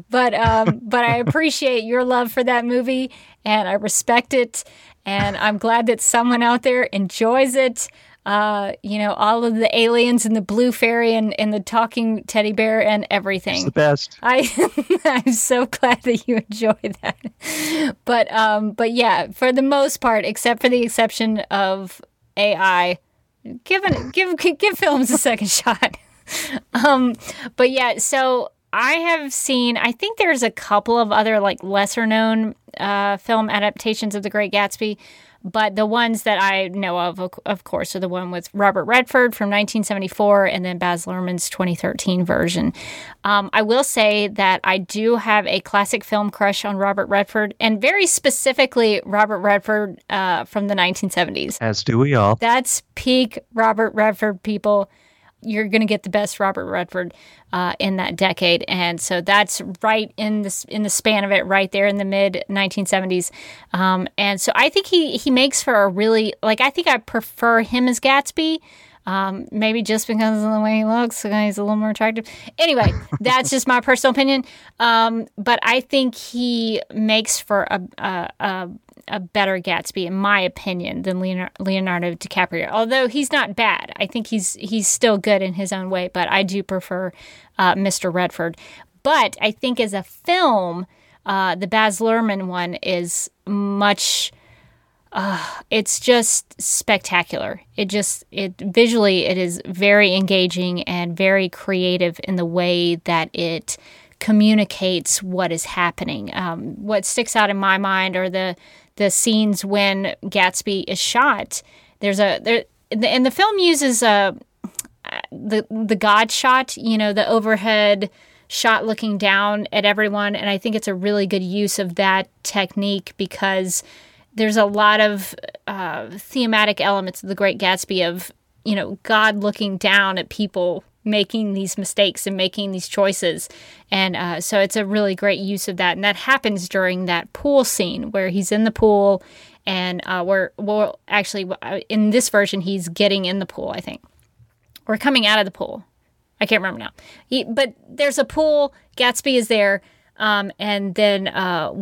But um, but I appreciate your love for that movie, and I respect it, and I'm glad that someone out there enjoys it. Uh, you know, all of the aliens and the blue fairy and, and the talking teddy bear and It's everything. the best. I I'm so glad that you enjoy that. But um but yeah, for the most part, except for the exception of AI, give an, give give films a second shot. Um but yeah, so I have seen, I think there's a couple of other like lesser known uh, film adaptations of The Great Gatsby, but the ones that I know of, of course, are the one with Robert Redford from 1974 and then Baz Luhrmann's 2013 version. Um, I will say that I do have a classic film crush on Robert Redford, and very specifically Robert Redford uh, from the 1970s. As do we all. That's peak Robert Redford, people you're going to get the best Robert Redford uh, in that decade, and so that's right in the in the span of it, right there in the mid 1970s. Um, and so I think he he makes for a really like I think I prefer him as Gatsby. Um, maybe just because of the way he looks, he's a little more attractive. Anyway, that's just my personal opinion. Um, but I think he makes for a, a, a a better Gatsby, in my opinion, than Leonardo DiCaprio. Although he's not bad, I think he's he's still good in his own way. But I do prefer uh, Mr. Redford. But I think as a film, uh, the Baz Luhrmann one is much. Uh, it's just spectacular. It just it visually it is very engaging and very creative in the way that it communicates what is happening. Um, what sticks out in my mind are the the scenes when Gatsby is shot. There's a there and the film uses a the the God shot, you know, the overhead shot looking down at everyone, and I think it's a really good use of that technique because there's a lot of uh, thematic elements of the Great Gatsby of you know God looking down at people making these mistakes and making these choices. And uh, so it's a really great use of that. And that happens during that pool scene where he's in the pool and uh, we're, well, actually, uh, in this version, he's getting in the pool, I think. Or coming out of the pool. I can't remember now. He, but there's a pool. Gatsby is there. Um, and then uh, uh,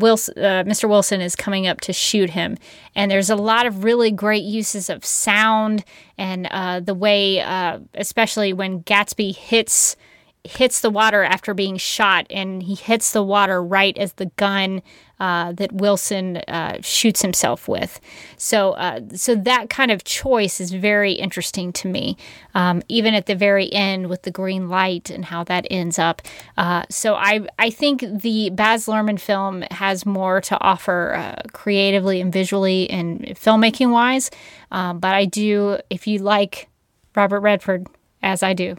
Mr. Wilson is coming up to shoot him. And there's a lot of really great uses of sound and uh, the way, uh, especially when Gatsby hits hits the water after being shot, and he hits the water right as the gun uh, that Wilson uh, shoots himself with. So, uh, so that kind of choice is very interesting to me. Um, even at the very end with the green light and how that ends up. Uh, so, I I think the Baz Luhrmann film has more to offer creatively and visually and filmmaking wise. Um, but I do, if you like Robert Redford, as I do,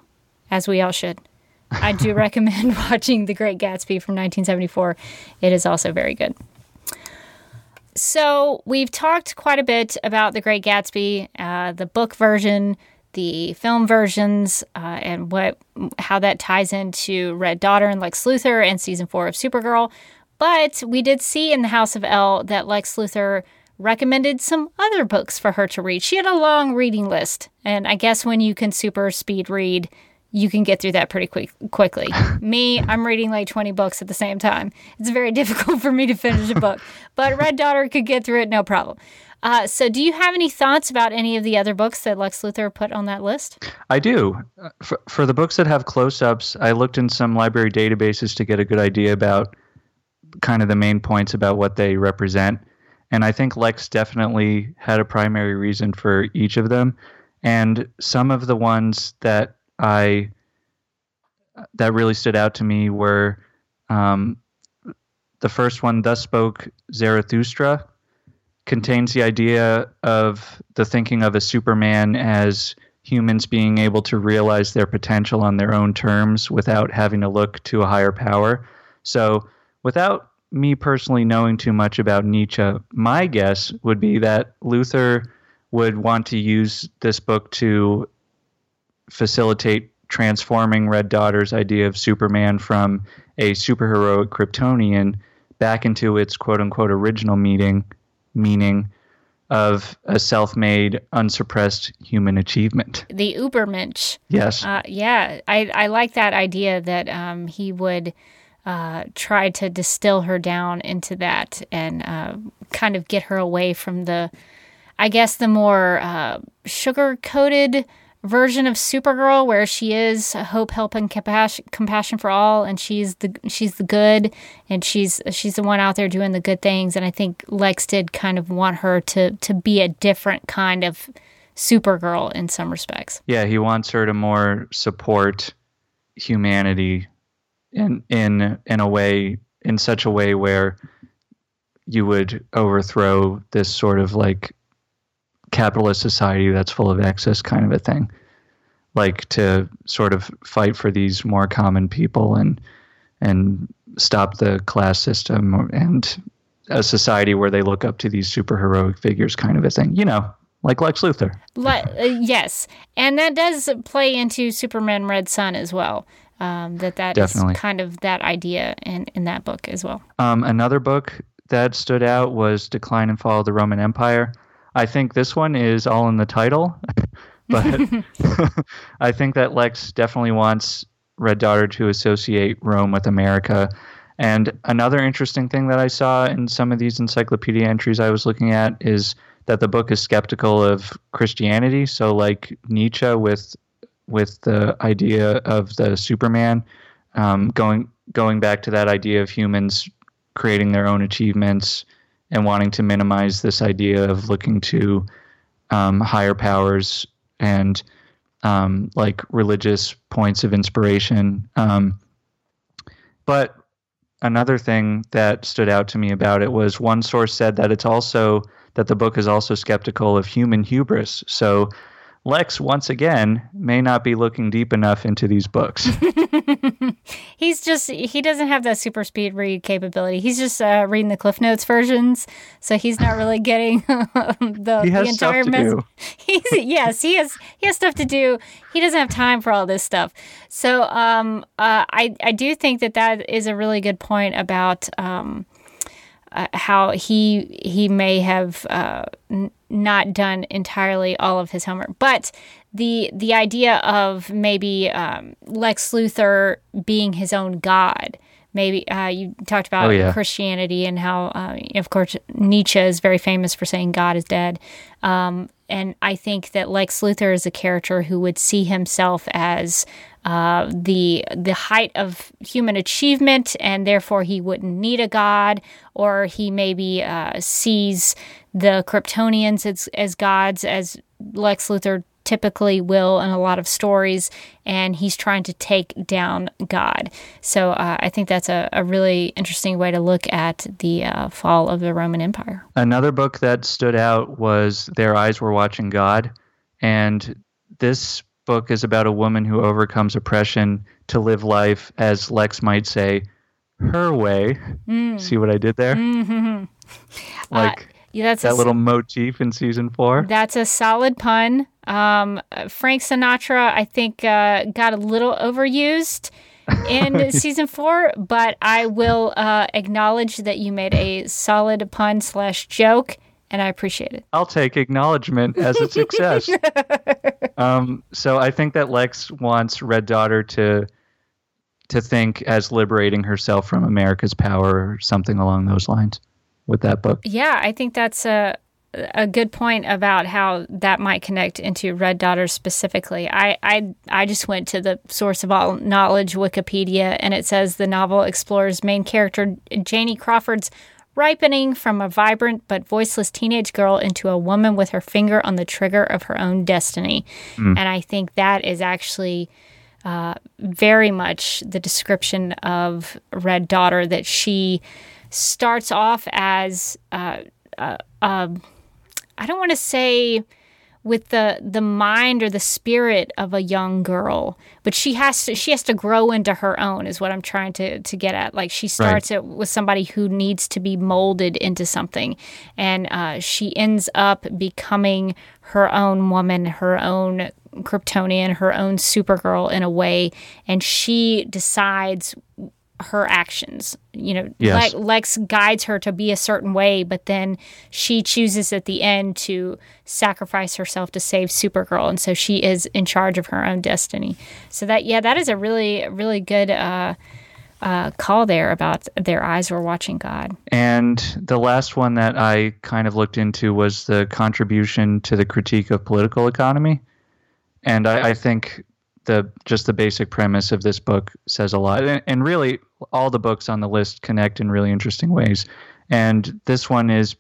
as we all should. I do recommend watching The Great Gatsby from 1974. It is also very good. So, we've talked quite a bit about The Great Gatsby, uh, the book version, the film versions, uh, and what how that ties into Red Daughter and Lex Luthor and season four of Supergirl. But we did see in the House of L that Lex Luthor recommended some other books for her to read. She had a long reading list, and I guess when you can super speed read, you can get through that pretty quick quickly. me, I'm reading like 20 books at the same time. It's very difficult for me to finish a book, but Red Daughter could get through it no problem. Uh, so, do you have any thoughts about any of the other books that Lex Luthor put on that list? I do. For, for the books that have close ups, I looked in some library databases to get a good idea about kind of the main points about what they represent. And I think Lex definitely had a primary reason for each of them. And some of the ones that I that really stood out to me were um, the first one, "Thus Spoke Zarathustra," contains the idea of the thinking of a Superman as humans being able to realize their potential on their own terms without having to look to a higher power. So, without me personally knowing too much about Nietzsche, my guess would be that Luthor would want to use this book to facilitate transforming Red Daughter's idea of Superman from a superheroic Kryptonian back into its quote unquote original meaning meaning of a self-made, unsuppressed human achievement. The Ubermensch. Yes. Uh, yeah, I I like that idea that um, he would uh, try to distill her down into that and uh, kind of get her away from the, I guess, the more uh, sugar-coated version of Supergirl where she is hope, help, and compassion, compassion for all, and she's the she's the good, and she's she's the one out there doing the good things. And I think Lex did kind of want her to to be a different kind of Supergirl in some respects. Yeah, he wants her to more support humanity in in in a way in such a way where you would overthrow this sort of like capitalist society that's full of excess kind of a thing like to sort of fight for these more common people and and stop the class system and a society where they look up to these super heroic figures kind of a thing you know like lex luthor Le- uh, yes and that does play into superman red sun as well um, that that is Definitely. kind of that idea in, in that book as well Um, another book that stood out was Decline and Fall of the Roman Empire. I think this one is all in the title, but I think that Lex definitely wants Red Daughter to associate Rome with America. And another interesting thing that I saw in some of these encyclopedia entries I was looking at is that the book is skeptical of Christianity. So, like Nietzsche with with the idea of the Superman, um, going going back to that idea of humans creating their own achievements and wanting to minimize this idea of looking to um, higher powers and um, like religious points of inspiration. Um, but another thing that stood out to me about it was one source said that it's also that the book is also skeptical of human hubris. So Lex, once again, may not be looking deep enough into these books. He's just he doesn't have that super speed read capability. He's just uh, reading the Cliff Notes versions, so he's not really getting the, He has the stuff entire to mess- do. He's yes, he has he has stuff to do. He doesn't have time for all this stuff. So um, uh, I I do think that that is a really good point about um, uh, how he he may have uh, n- not done entirely all of his homework, but the the idea of maybe um, Lex Luthor being his own god. Maybe uh, you talked about Oh, yeah. Christianity and how, uh, of course, Nietzsche is very famous for saying God is dead. Um, and I think that Lex Luthor is a character who would see himself as uh, the the height of human achievement, and therefore he wouldn't need a god, or he maybe uh, sees the Kryptonians as, as gods, as Lex Luthor typically will in a lot of stories, and he's trying to take down God. So uh, I think that's a, a really interesting way to look at the uh, fall of the Roman Empire. Another book that stood out was Their Eyes Were Watching God. And this book is about a woman who overcomes oppression to live life, as Lex might say, her way. See what I did there? Like Yeah, that's that a, little motif in season four. That's a solid pun. Um, Frank Sinatra, I think, uh, got a little overused in season four, but I will uh, acknowledge that you made a solid pun slash joke, and I appreciate it. I'll take acknowledgement as a success. um, so I think that Lex wants Red Daughter to to think as liberating herself from America's power or something along those lines with that book. Yeah, I think that's a a good point about how that might connect into Red Daughter specifically. I, I I just went to the source of all knowledge, Wikipedia, and it says the novel explores main character Janie Crawford's ripening from a vibrant but voiceless teenage girl into a woman with her finger on the trigger of her own destiny. And I think that is actually uh, very much the description of Red Daughter that she starts off as uh, uh, um, I don't want to say with the the mind or the spirit of a young girl, but she has to she has to grow into her own is what I'm trying to to get at. Like she starts it with somebody who needs to be molded into something, and uh, she ends up becoming her own woman, her own Kryptonian, her own Supergirl in a way, and she decides her actions. You know, Yes. like Lex guides her to be a certain way, but then she chooses at the end to sacrifice herself to save Supergirl, and so she is in charge of her own destiny. So that yeah, that is a really really good uh, uh, call there about their eyes were watching God. And the last one that I kind of looked into was the contribution to the critique of political economy. And I, I think the just the basic premise of this book says a lot. And, and really, all the books on the list connect in really interesting ways. And this one is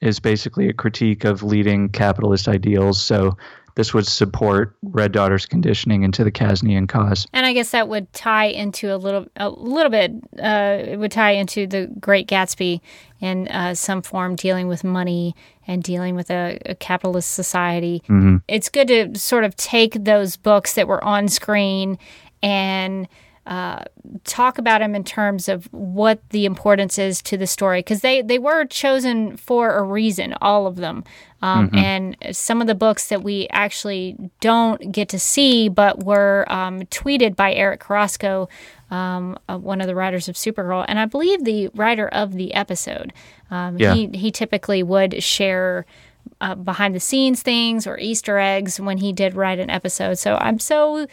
is basically a critique of leading capitalist ideals. So this would support Red Daughter's conditioning into the Kaznian cause. And I guess that would tie into a little, a little bit. Uh, it would tie into the Great Gatsby in uh, some form, dealing with money and dealing with a, a capitalist society. Mm-hmm. It's good to sort of take those books that were on screen and uh, talk about them in terms of what the importance is to the story because they, they were chosen for a reason, all of them. Um, mm-hmm. And some of the books that we actually don't get to see but were um, tweeted by Eric Carrasco, um, one of the writers of Supergirl, and I believe the writer of the episode. Um, yeah. he, he typically would share. Uh, behind the scenes things or Easter eggs when he did write an episode. So I'm so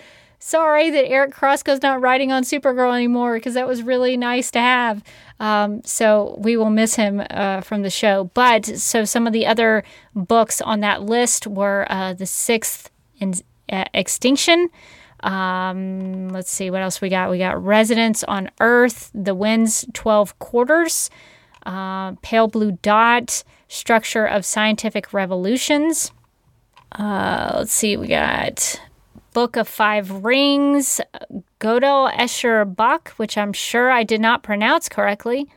sorry that Eric Carrasco's not writing on Supergirl anymore because that was really nice to have. Um, so we will miss him uh, from the show. But so some of the other books on that list were uh, The Sixth in, uh, Extinction. Um, let's see what else we got. We got Residence on Earth, The Wind's 12 Quarters, uh, Pale Blue Dot, Structure of Scientific Revolutions. Uh, let's see, we got Book of Five Rings, Gödel Escher Bach, which I'm sure I did not pronounce correctly.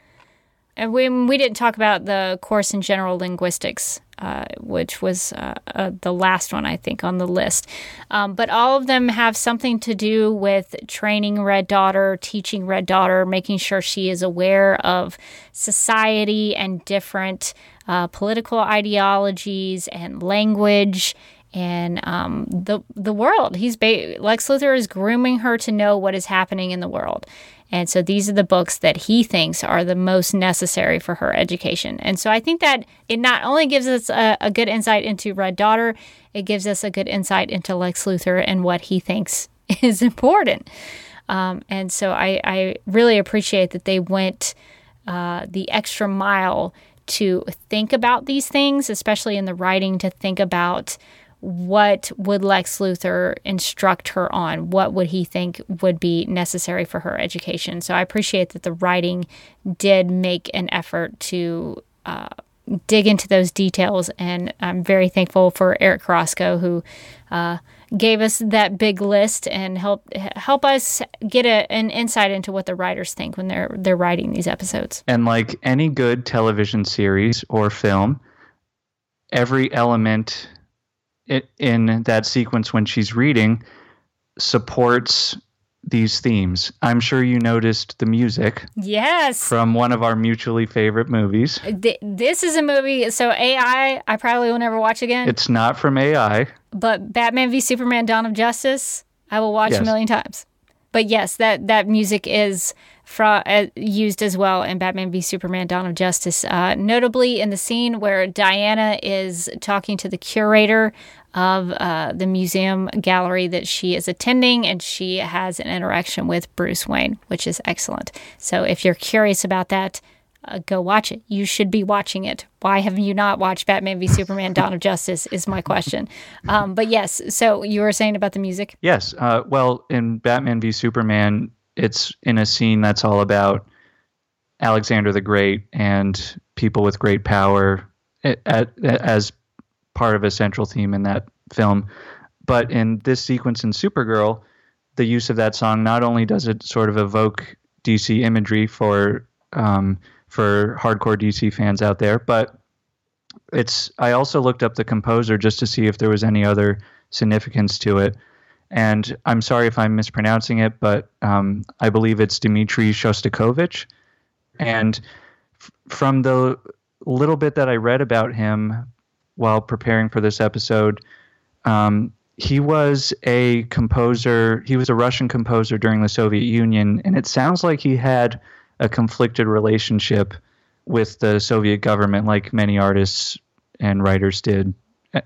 And we, we didn't talk about the course in general linguistics, uh, which was uh, uh, the last one, I think, on the list. Um, but all of them have something to do with training Red Daughter, teaching Red Daughter, making sure she is aware of society and different uh, political ideologies and language and um, the the world. He's ba- Lex Luthor is grooming her to know what is happening in the world, and so these are the books that he thinks are the most necessary for her education. And so I think that it not only gives us a, a good insight into Red Daughter, it gives us a good insight into Lex Luthor and what he thinks is important. Um, and so I, I, really appreciate that they went uh, the extra mile to think about these things, especially in the writing, to think about what would Lex Luthor instruct her on? What would he think would be necessary for her education? So I appreciate that the writing did make an effort to uh, dig into those details, and I'm very thankful for Eric Carrasco who. Uh, gave us that big list and help help us get a, an insight into what the writers think when they're they're writing these episodes. And like any good television series or film, every element in that sequence when she's reading supports these themes. I'm sure you noticed the music. Yes. From one of our mutually favorite movies. This is a movie, so AI, I probably will never watch again. It's not from AI. But Batman v Superman Dawn of Justice, I will watch yes. a million times. But yes, that, that music is fra- uh, used as well in Batman v Superman Dawn of Justice, uh, notably in the scene where Diana is talking to the curator of uh, the museum gallery that she is attending, and she has an interaction with Bruce Wayne, which is excellent. So if you're curious about that, uh, go watch it. You should be watching it. Why have you not watched Batman v Superman Dawn of Justice? Is my question. Um, but yes, so you were saying about the music? Yes. Uh, well, in Batman v Superman, it's in a scene that's all about Alexander the Great and people with great power as part of a central theme in that film. But in this sequence in Supergirl, the use of that song not only does it sort of evoke DC imagery for um, for hardcore DC fans out there, but it's I also looked up the composer just to see if there was any other significance to it and I'm sorry if I'm mispronouncing it, but um, I believe it's Dmitry Shostakovich. And f- from the little bit that I read about him while preparing for this episode, um, he was a composer. He was a Russian composer during the Soviet Union, and it sounds like he had a conflicted relationship with the Soviet government, like many artists and writers did.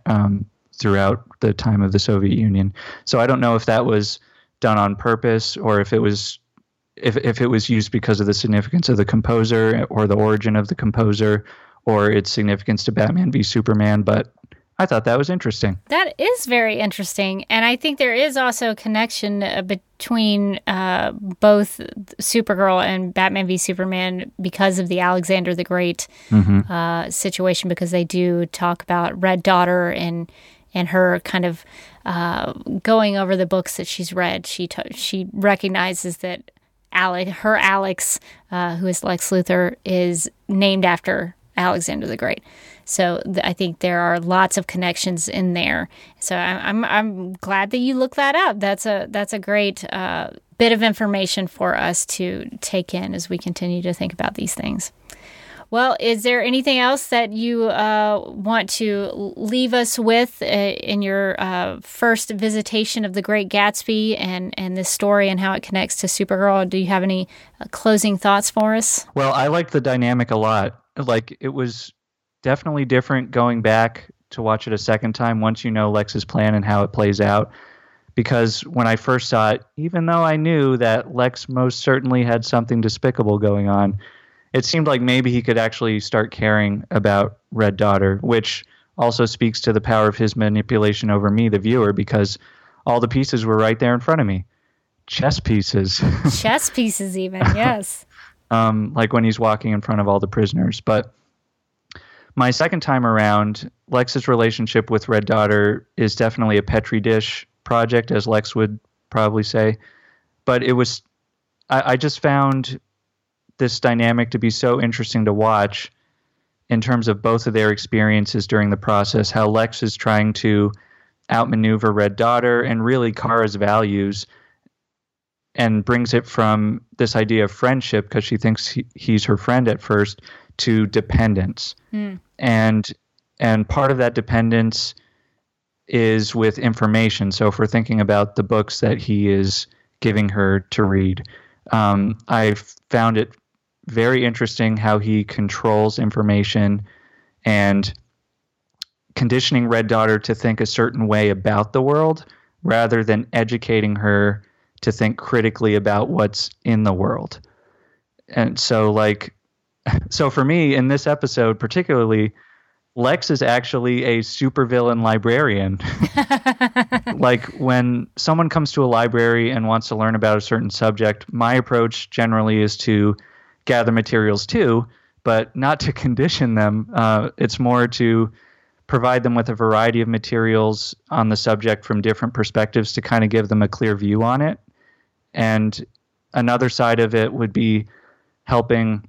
Um, throughout the time of the Soviet Union. So I don't know if that was done on purpose or if it was if if it was used because of the significance of the composer or the origin of the composer or its significance to Batman v Superman, but I thought that was interesting. That is very interesting. And I think there is also a connection uh, between uh, both Supergirl and Batman v Superman because of the Alexander the Great mm-hmm. uh, situation, because they do talk about Red Daughter and and her kind of uh, going over the books that she's read. She t- she recognizes that Alex, her Alex, uh, who is Lex Luthor, is named after Alexander the Great. So th- I think there are lots of connections in there. So I'm, I'm, I'm glad that you looked that up. That's a that's a great uh, bit of information for us to take in as we continue to think about these things. Well, is there anything else that you uh, want to leave us with uh, in your uh, first visitation of The Great Gatsby and, and this story and how it connects to Supergirl? Do you have any uh, closing thoughts for us? Well, I liked the dynamic a lot. Like, it was definitely different going back to watch it a second time once you know Lex's plan and how it plays out. Because when I first saw it, even though I knew that Lex most certainly had something despicable going on, it seemed like maybe he could actually start caring about Red Daughter, which also speaks to the power of his manipulation over me, the viewer, because all the pieces were right there in front of me. Chess pieces. Chess pieces, even, yes. Um, like when he's walking in front of all the prisoners. But my second time around, Lex's relationship with Red Daughter is definitely a Petri dish project, as Lex would probably say. But it was, I, I just found this dynamic to be so interesting to watch in terms of both of their experiences during the process. How Lex is trying to outmaneuver Red Daughter and really Kara's values and brings it from this idea of friendship because she thinks he, he's her friend at first to dependence. Mm. And and part of that dependence is with information. So if we're thinking about the books that he is giving her to read, um, I found it very interesting how he controls information and conditioning Red Daughter to think a certain way about the world rather than educating her to think critically about what's in the world. And so, like, so for me in this episode, particularly, Lex is actually a supervillain librarian. like when someone comes to a library and wants to learn about a certain subject, my approach generally is to gather materials too, but not to condition them. Uh, it's more to provide them with a variety of materials on the subject from different perspectives to kind of give them a clear view on it. And another side of it would be helping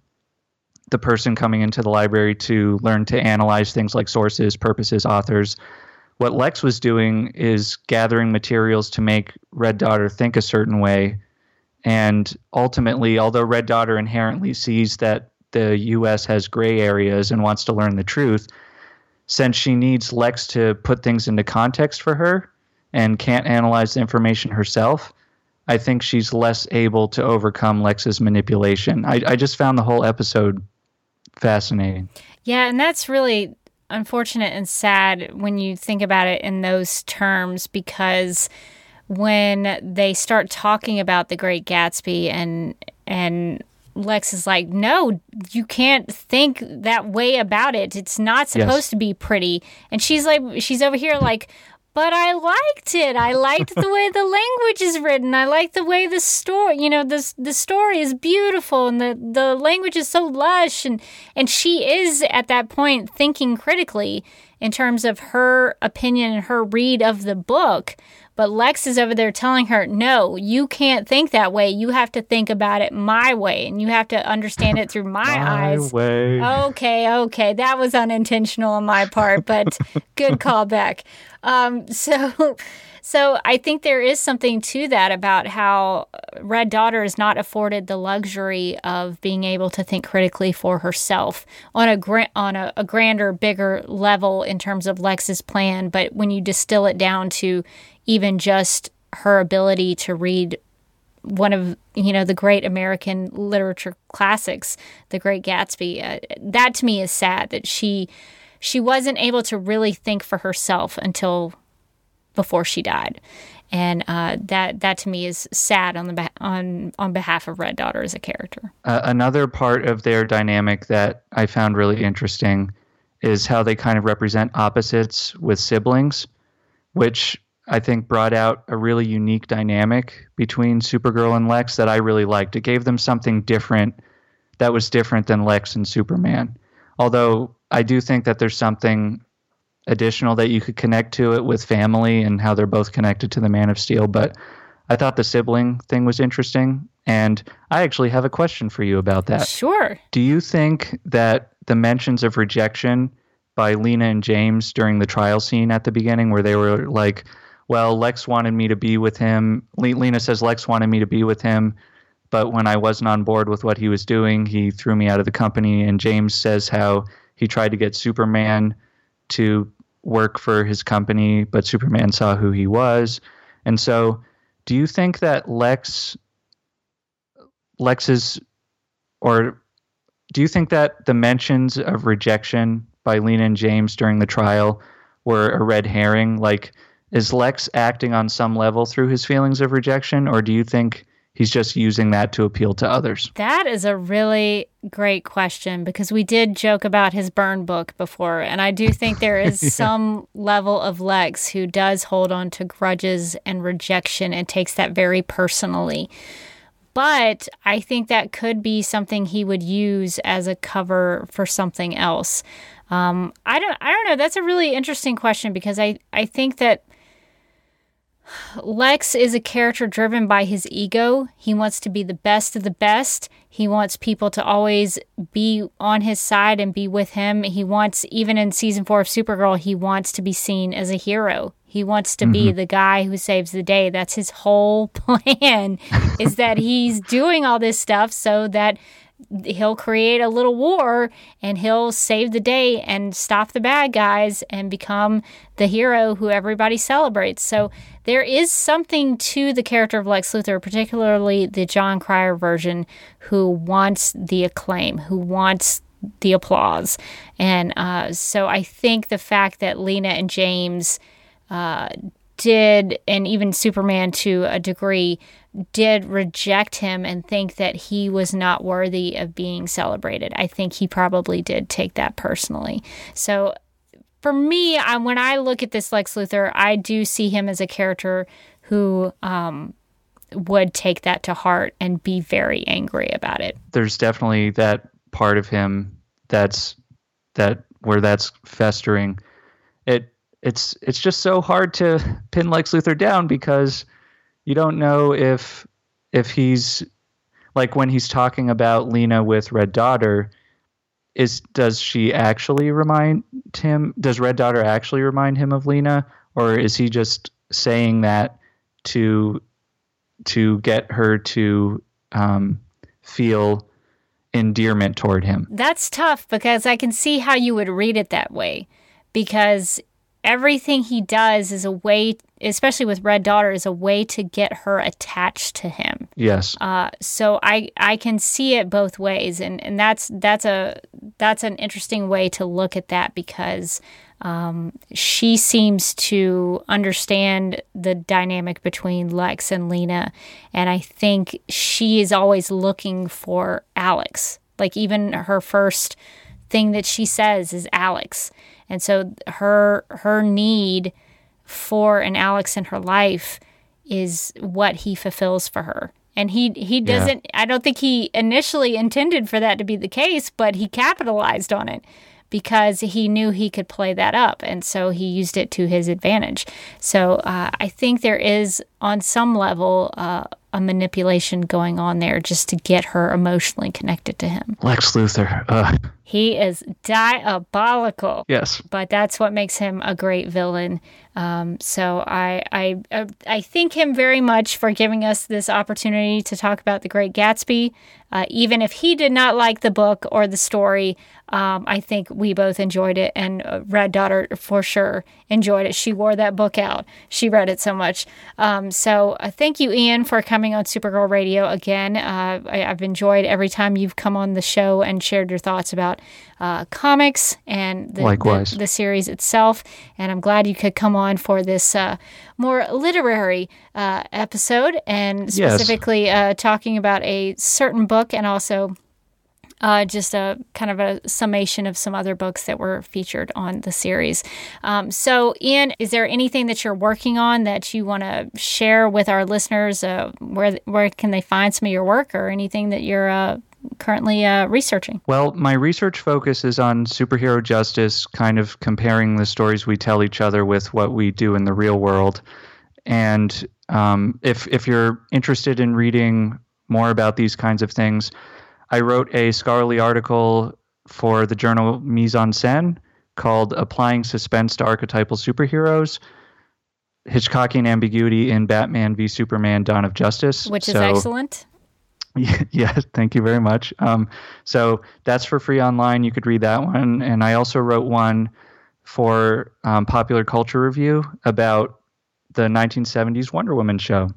the person coming into the library to learn to analyze things like sources, purposes, authors. What Lex was doing is gathering materials to make Red Daughter think a certain way and ultimately, although Red Daughter inherently sees that the U.S. has gray areas and wants to learn the truth, since she needs Lex to put things into context for her and can't analyze the information herself, I think she's less able to overcome Lex's manipulation. I, I just found the whole episode fascinating. Yeah, and that's really unfortunate and sad when you think about it in those terms because when they start talking about the Great Gatsby and and Lex is like, no, you can't think that way about it. It's not supposed yes. to be pretty. And she's like, she's over here like, but I liked it. I liked the way the language is written. I like the way the story, you know, the the story is beautiful and the the language is so lush and and she is at that point thinking critically in terms of her opinion and her read of the book. But Lex is over there telling her, no, you can't think that way. You have to think about it my way and you have to understand it through my, my eyes. Way. Okay, okay. That was unintentional on my part, but good callback. Um, so. So I think there is something to that about how Red Daughter is not afforded the luxury of being able to think critically for herself on a gra- on a, a grander, bigger level in terms of Lex's plan. But when you distill it down to even just her ability to read one of you know the great American literature classics, The Great Gatsby. Uh, that to me is sad that she she wasn't able to really think for herself until before she died, and uh, that that to me is sad on the on on behalf of Red Daughter as a character. Uh, another part of their dynamic that I found really interesting is how they kind of represent opposites with siblings, which I think brought out a really unique dynamic between Supergirl and Lex that I really liked. It gave them something different that was different than Lex and Superman. Although I do think that there's something additional that you could connect to it with family and how they're both connected to the Man of Steel. But I thought the sibling thing was interesting. And I actually have a question for you about that. Sure. Do you think that the mentions of rejection by Lena and James during the trial scene at the beginning, where they were like, well, Lex wanted me to be with him. Lena says Lex wanted me to be with him, but when I wasn't on board with what he was doing, he threw me out of the company. And James says how he tried to get Superman to work for his company, but Superman saw who he was. And so, do you think that Lex Lex's or do you think that the mentions of rejection by Lena and James during the trial were a red herring? Like, is Lex acting on some level through his feelings of rejection, or do you think he's just using that to appeal to others? That is a really great question because we did joke about his burn book before. And I do think there is yeah. some level of Lex who does hold on to grudges and rejection and takes that very personally. But I think that could be something he would use as a cover for something else. Um, I don't. I don't know. That's a really interesting question because I. I think that Lex is a character driven by his ego. He wants to be the best of the best. He wants people to always be on his side and be with him. He wants, even in season four of Supergirl, he wants to be seen as a hero. He wants to mm-hmm. be the guy who saves the day. That's his whole plan is that he's doing all this stuff so that he'll create a little war and he'll save the day and stop the bad guys and become the hero who everybody celebrates. So there is something to the character of Lex Luthor, particularly the Jon Cryer version, who wants the acclaim, who wants the applause. And uh, so I think the fact that Lena and James uh, did, and even Superman to a degree, did reject him and think that he was not worthy of being celebrated. I think he probably did take that personally. So for me, I, when I look at this Lex Luthor, I do see him as a character who um, would take that to heart and be very angry about it. There's definitely that part of him that's that where that's festering. It it's it's just so hard to pin Lex Luthor down because you don't know if if he's like when he's talking about Lena with Red Daughter is does she actually remind him does Red Daughter actually remind him of Lena or is he just saying that to to get her to um, feel endearment toward him? That's tough because I can see how you would read it that way because everything he does is a way, especially with Red Daughter, is a way to get her attached to him. Yes. Uh, so I I can see it both ways, and and that's that's a that's an interesting way to look at that because. Um, she seems to understand the dynamic between Lex and Lena, and I think she is always looking for Alex. Like even her first thing that she says is Alex, and so her her need for an Alex in her life is what he fulfills for her. And he he doesn't yeah. I don't think he initially intended for that to be the case, but he capitalized on it because he knew he could play that up. And so he used it to his advantage. So uh, I think there is, on some level, uh, a manipulation going on there just to get her emotionally connected to him. Lex Luthor. Uh. He is diabolical. Yes. But that's what makes him a great villain. Um, so I, I, uh, I thank him very much for giving us this opportunity to talk about The Great Gatsby. Uh, even if he did not like the book or the story, um, I think we both enjoyed it, and uh, Red Daughter for sure enjoyed it. She wore that book out. She read it so much. Um, so uh, thank you, Ian, for coming on Supergirl Radio again. Uh, I, have enjoyed every time you've come on the show and shared your thoughts about uh, comics and the, the, the, series itself. And I'm glad you could come on for this uh, more literary uh, episode and specifically yes. Uh, talking about a certain book and also. Uh, just a kind of a summation of some other books that were featured on the series. Um, so, Ian, is there anything that you're working on that you want to share with our listeners? Uh, where where can they find some of your work, or anything that you're uh, currently uh, researching? Well, my research focus is on superhero justice, kind of comparing the stories we tell each other with what we do in the real world. And um, if if you're interested in reading more about these kinds of things, I wrote a scholarly article for the journal Mise en Scène called "Applying Suspense to Archetypal Superheroes." Hitchcockian ambiguity in Batman v Superman: Dawn of Justice, which is so, excellent. Yeah, thank you very much. Um, so that's for free online. You could read that one, and I also wrote one for um, Popular Culture Review about the 1970s Wonder Woman show,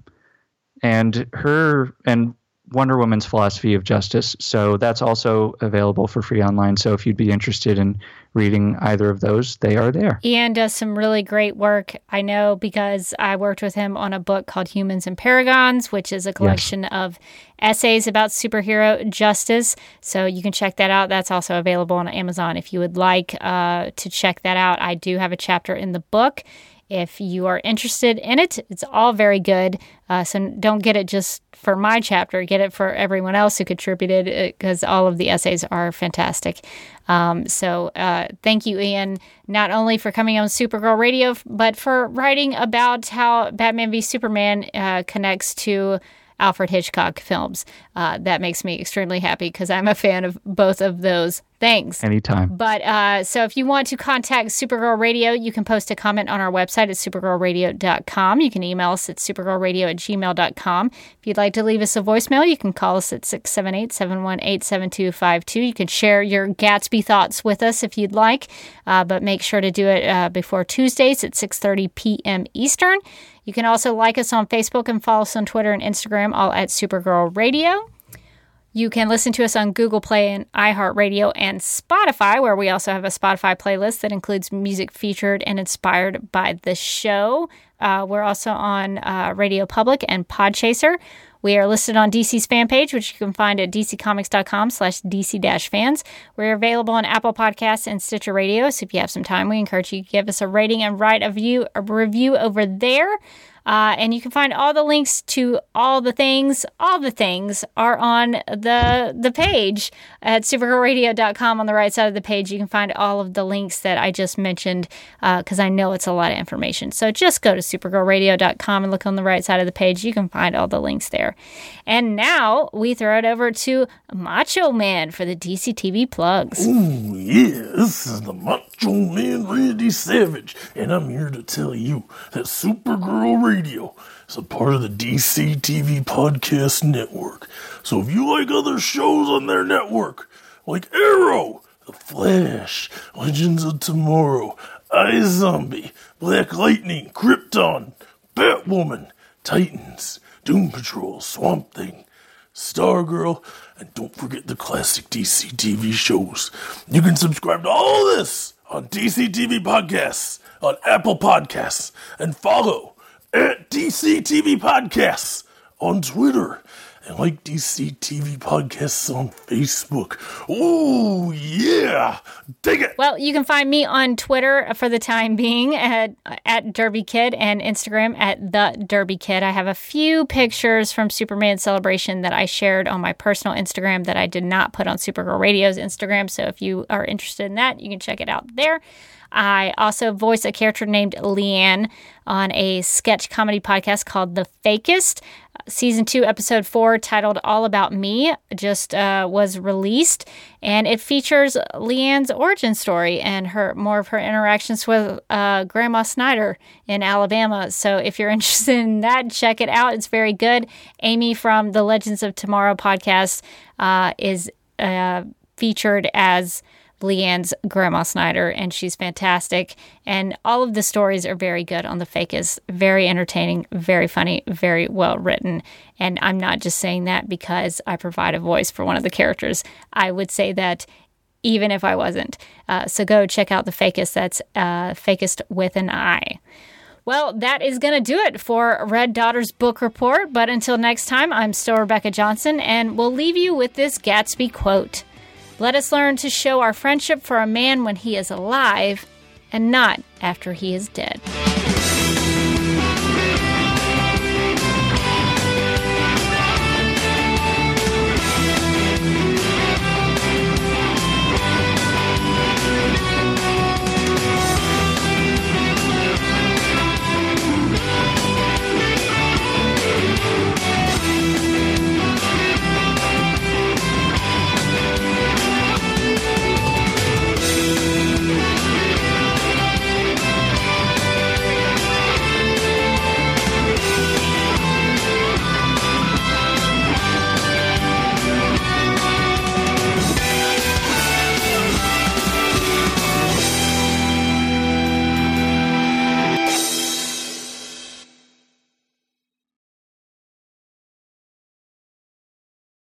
and her and Wonder Woman's philosophy of justice. So that's also available for free online. So if you'd be interested in reading either of those, they are there. Ian does some really great work. I know because I worked with him on a book called Humans and Paragons, which is a collection yes. of essays about superhero justice. So you can check that out. That's also available on Amazon if you would like uh, to check that out. I do have a chapter in the book if you are interested in it. It's all very good. Uh, so don't get it just for my chapter, get it for everyone else who contributed because uh, all of the essays are fantastic. Um, so uh, thank you, Ian, not only for coming on Supergirl Radio, but for writing about how Batman v Superman uh, connects to Alfred Hitchcock films. Uh, that makes me extremely happy because I'm a fan of both of those things. Anytime. But uh, so if you want to contact Supergirl Radio, you can post a comment on our website at supergirlradio.com. You can email us at supergirlradio at gmail.com. If you'd like to leave us a voicemail, you can call us at 678 718 7252. You can share your Gatsby thoughts with us if you'd like, uh, but make sure to do it uh, before Tuesdays at 6.30 p.m. Eastern. You can also like us on Facebook and follow us on Twitter and Instagram, all at Supergirl Radio. You can listen to us on Google Play and iHeartRadio and Spotify, where we also have a Spotify playlist that includes music featured and inspired by the show. Uh, we're also on uh, Radio Public and Podchaser. We are listed on DC's fan page, which you can find at dccomics.com slash dc-fans. We're available on Apple Podcasts and Stitcher Radio, so if you have some time, we encourage you to give us a rating and write a, view, a review over there. Uh, and you can find all the links to all the things. All the things are on the the page at supergirlradio.com. On the right side of the page, you can find all of the links that I just mentioned because uh, I know it's a lot of information. So just go to supergirlradio.com and look on the right side of the page. You can find all the links there. And now we throw it over to Macho Man for the DC TV plugs. Ooh, yeah, this is the Macho Man Randy Savage, and I'm here to tell you that Supergirl Radio Radio is a part of the DC TV Podcast Network. So if you like other shows on their network, like Arrow, The Flash, Legends of Tomorrow, iZombie, Black Lightning, Krypton, Batwoman, Titans, Doom Patrol, Swamp Thing, Stargirl, and don't forget the classic DC TV shows. You can subscribe to all this on DC TV Podcasts on Apple Podcasts and follow at DC TV Podcasts on Twitter and like DC TV Podcasts on Facebook. Oh, yeah. Dig it. Well, you can find me on Twitter for the time being at, at Derby Kid and Instagram at The Derby Kid. I have a few pictures from Superman Celebration that I shared on my personal Instagram that I did not put on Supergirl Radio's Instagram. So if you are interested in that, you can check it out there. I also voice a character named Leanne on a sketch comedy podcast called The Fakest. Season 2, Episode 4, titled All About Me, just uh, was released, and it features Leanne's origin story and her more of her interactions with uh, Grandma Snyder in Alabama. So if you're interested in that, check it out. It's very good. Amy from the Legends of Tomorrow podcast uh, is uh, featured as Leanne's Grandma Snyder, and she's fantastic. And all of the stories are very good on the Fakest, very entertaining, very funny, very well written. And I'm not just saying that because I provide a voice for one of the characters. I would say that even if I wasn't. Uh, so go check out the Fakest. That's uh, Fakest with an I. Well, that is going to do it for Red Daughter's book report. But until next time, I'm still Rebecca Johnson, and we'll leave you with this Gatsby quote. Let us learn to show our friendship for a man when he is alive and not after he is dead.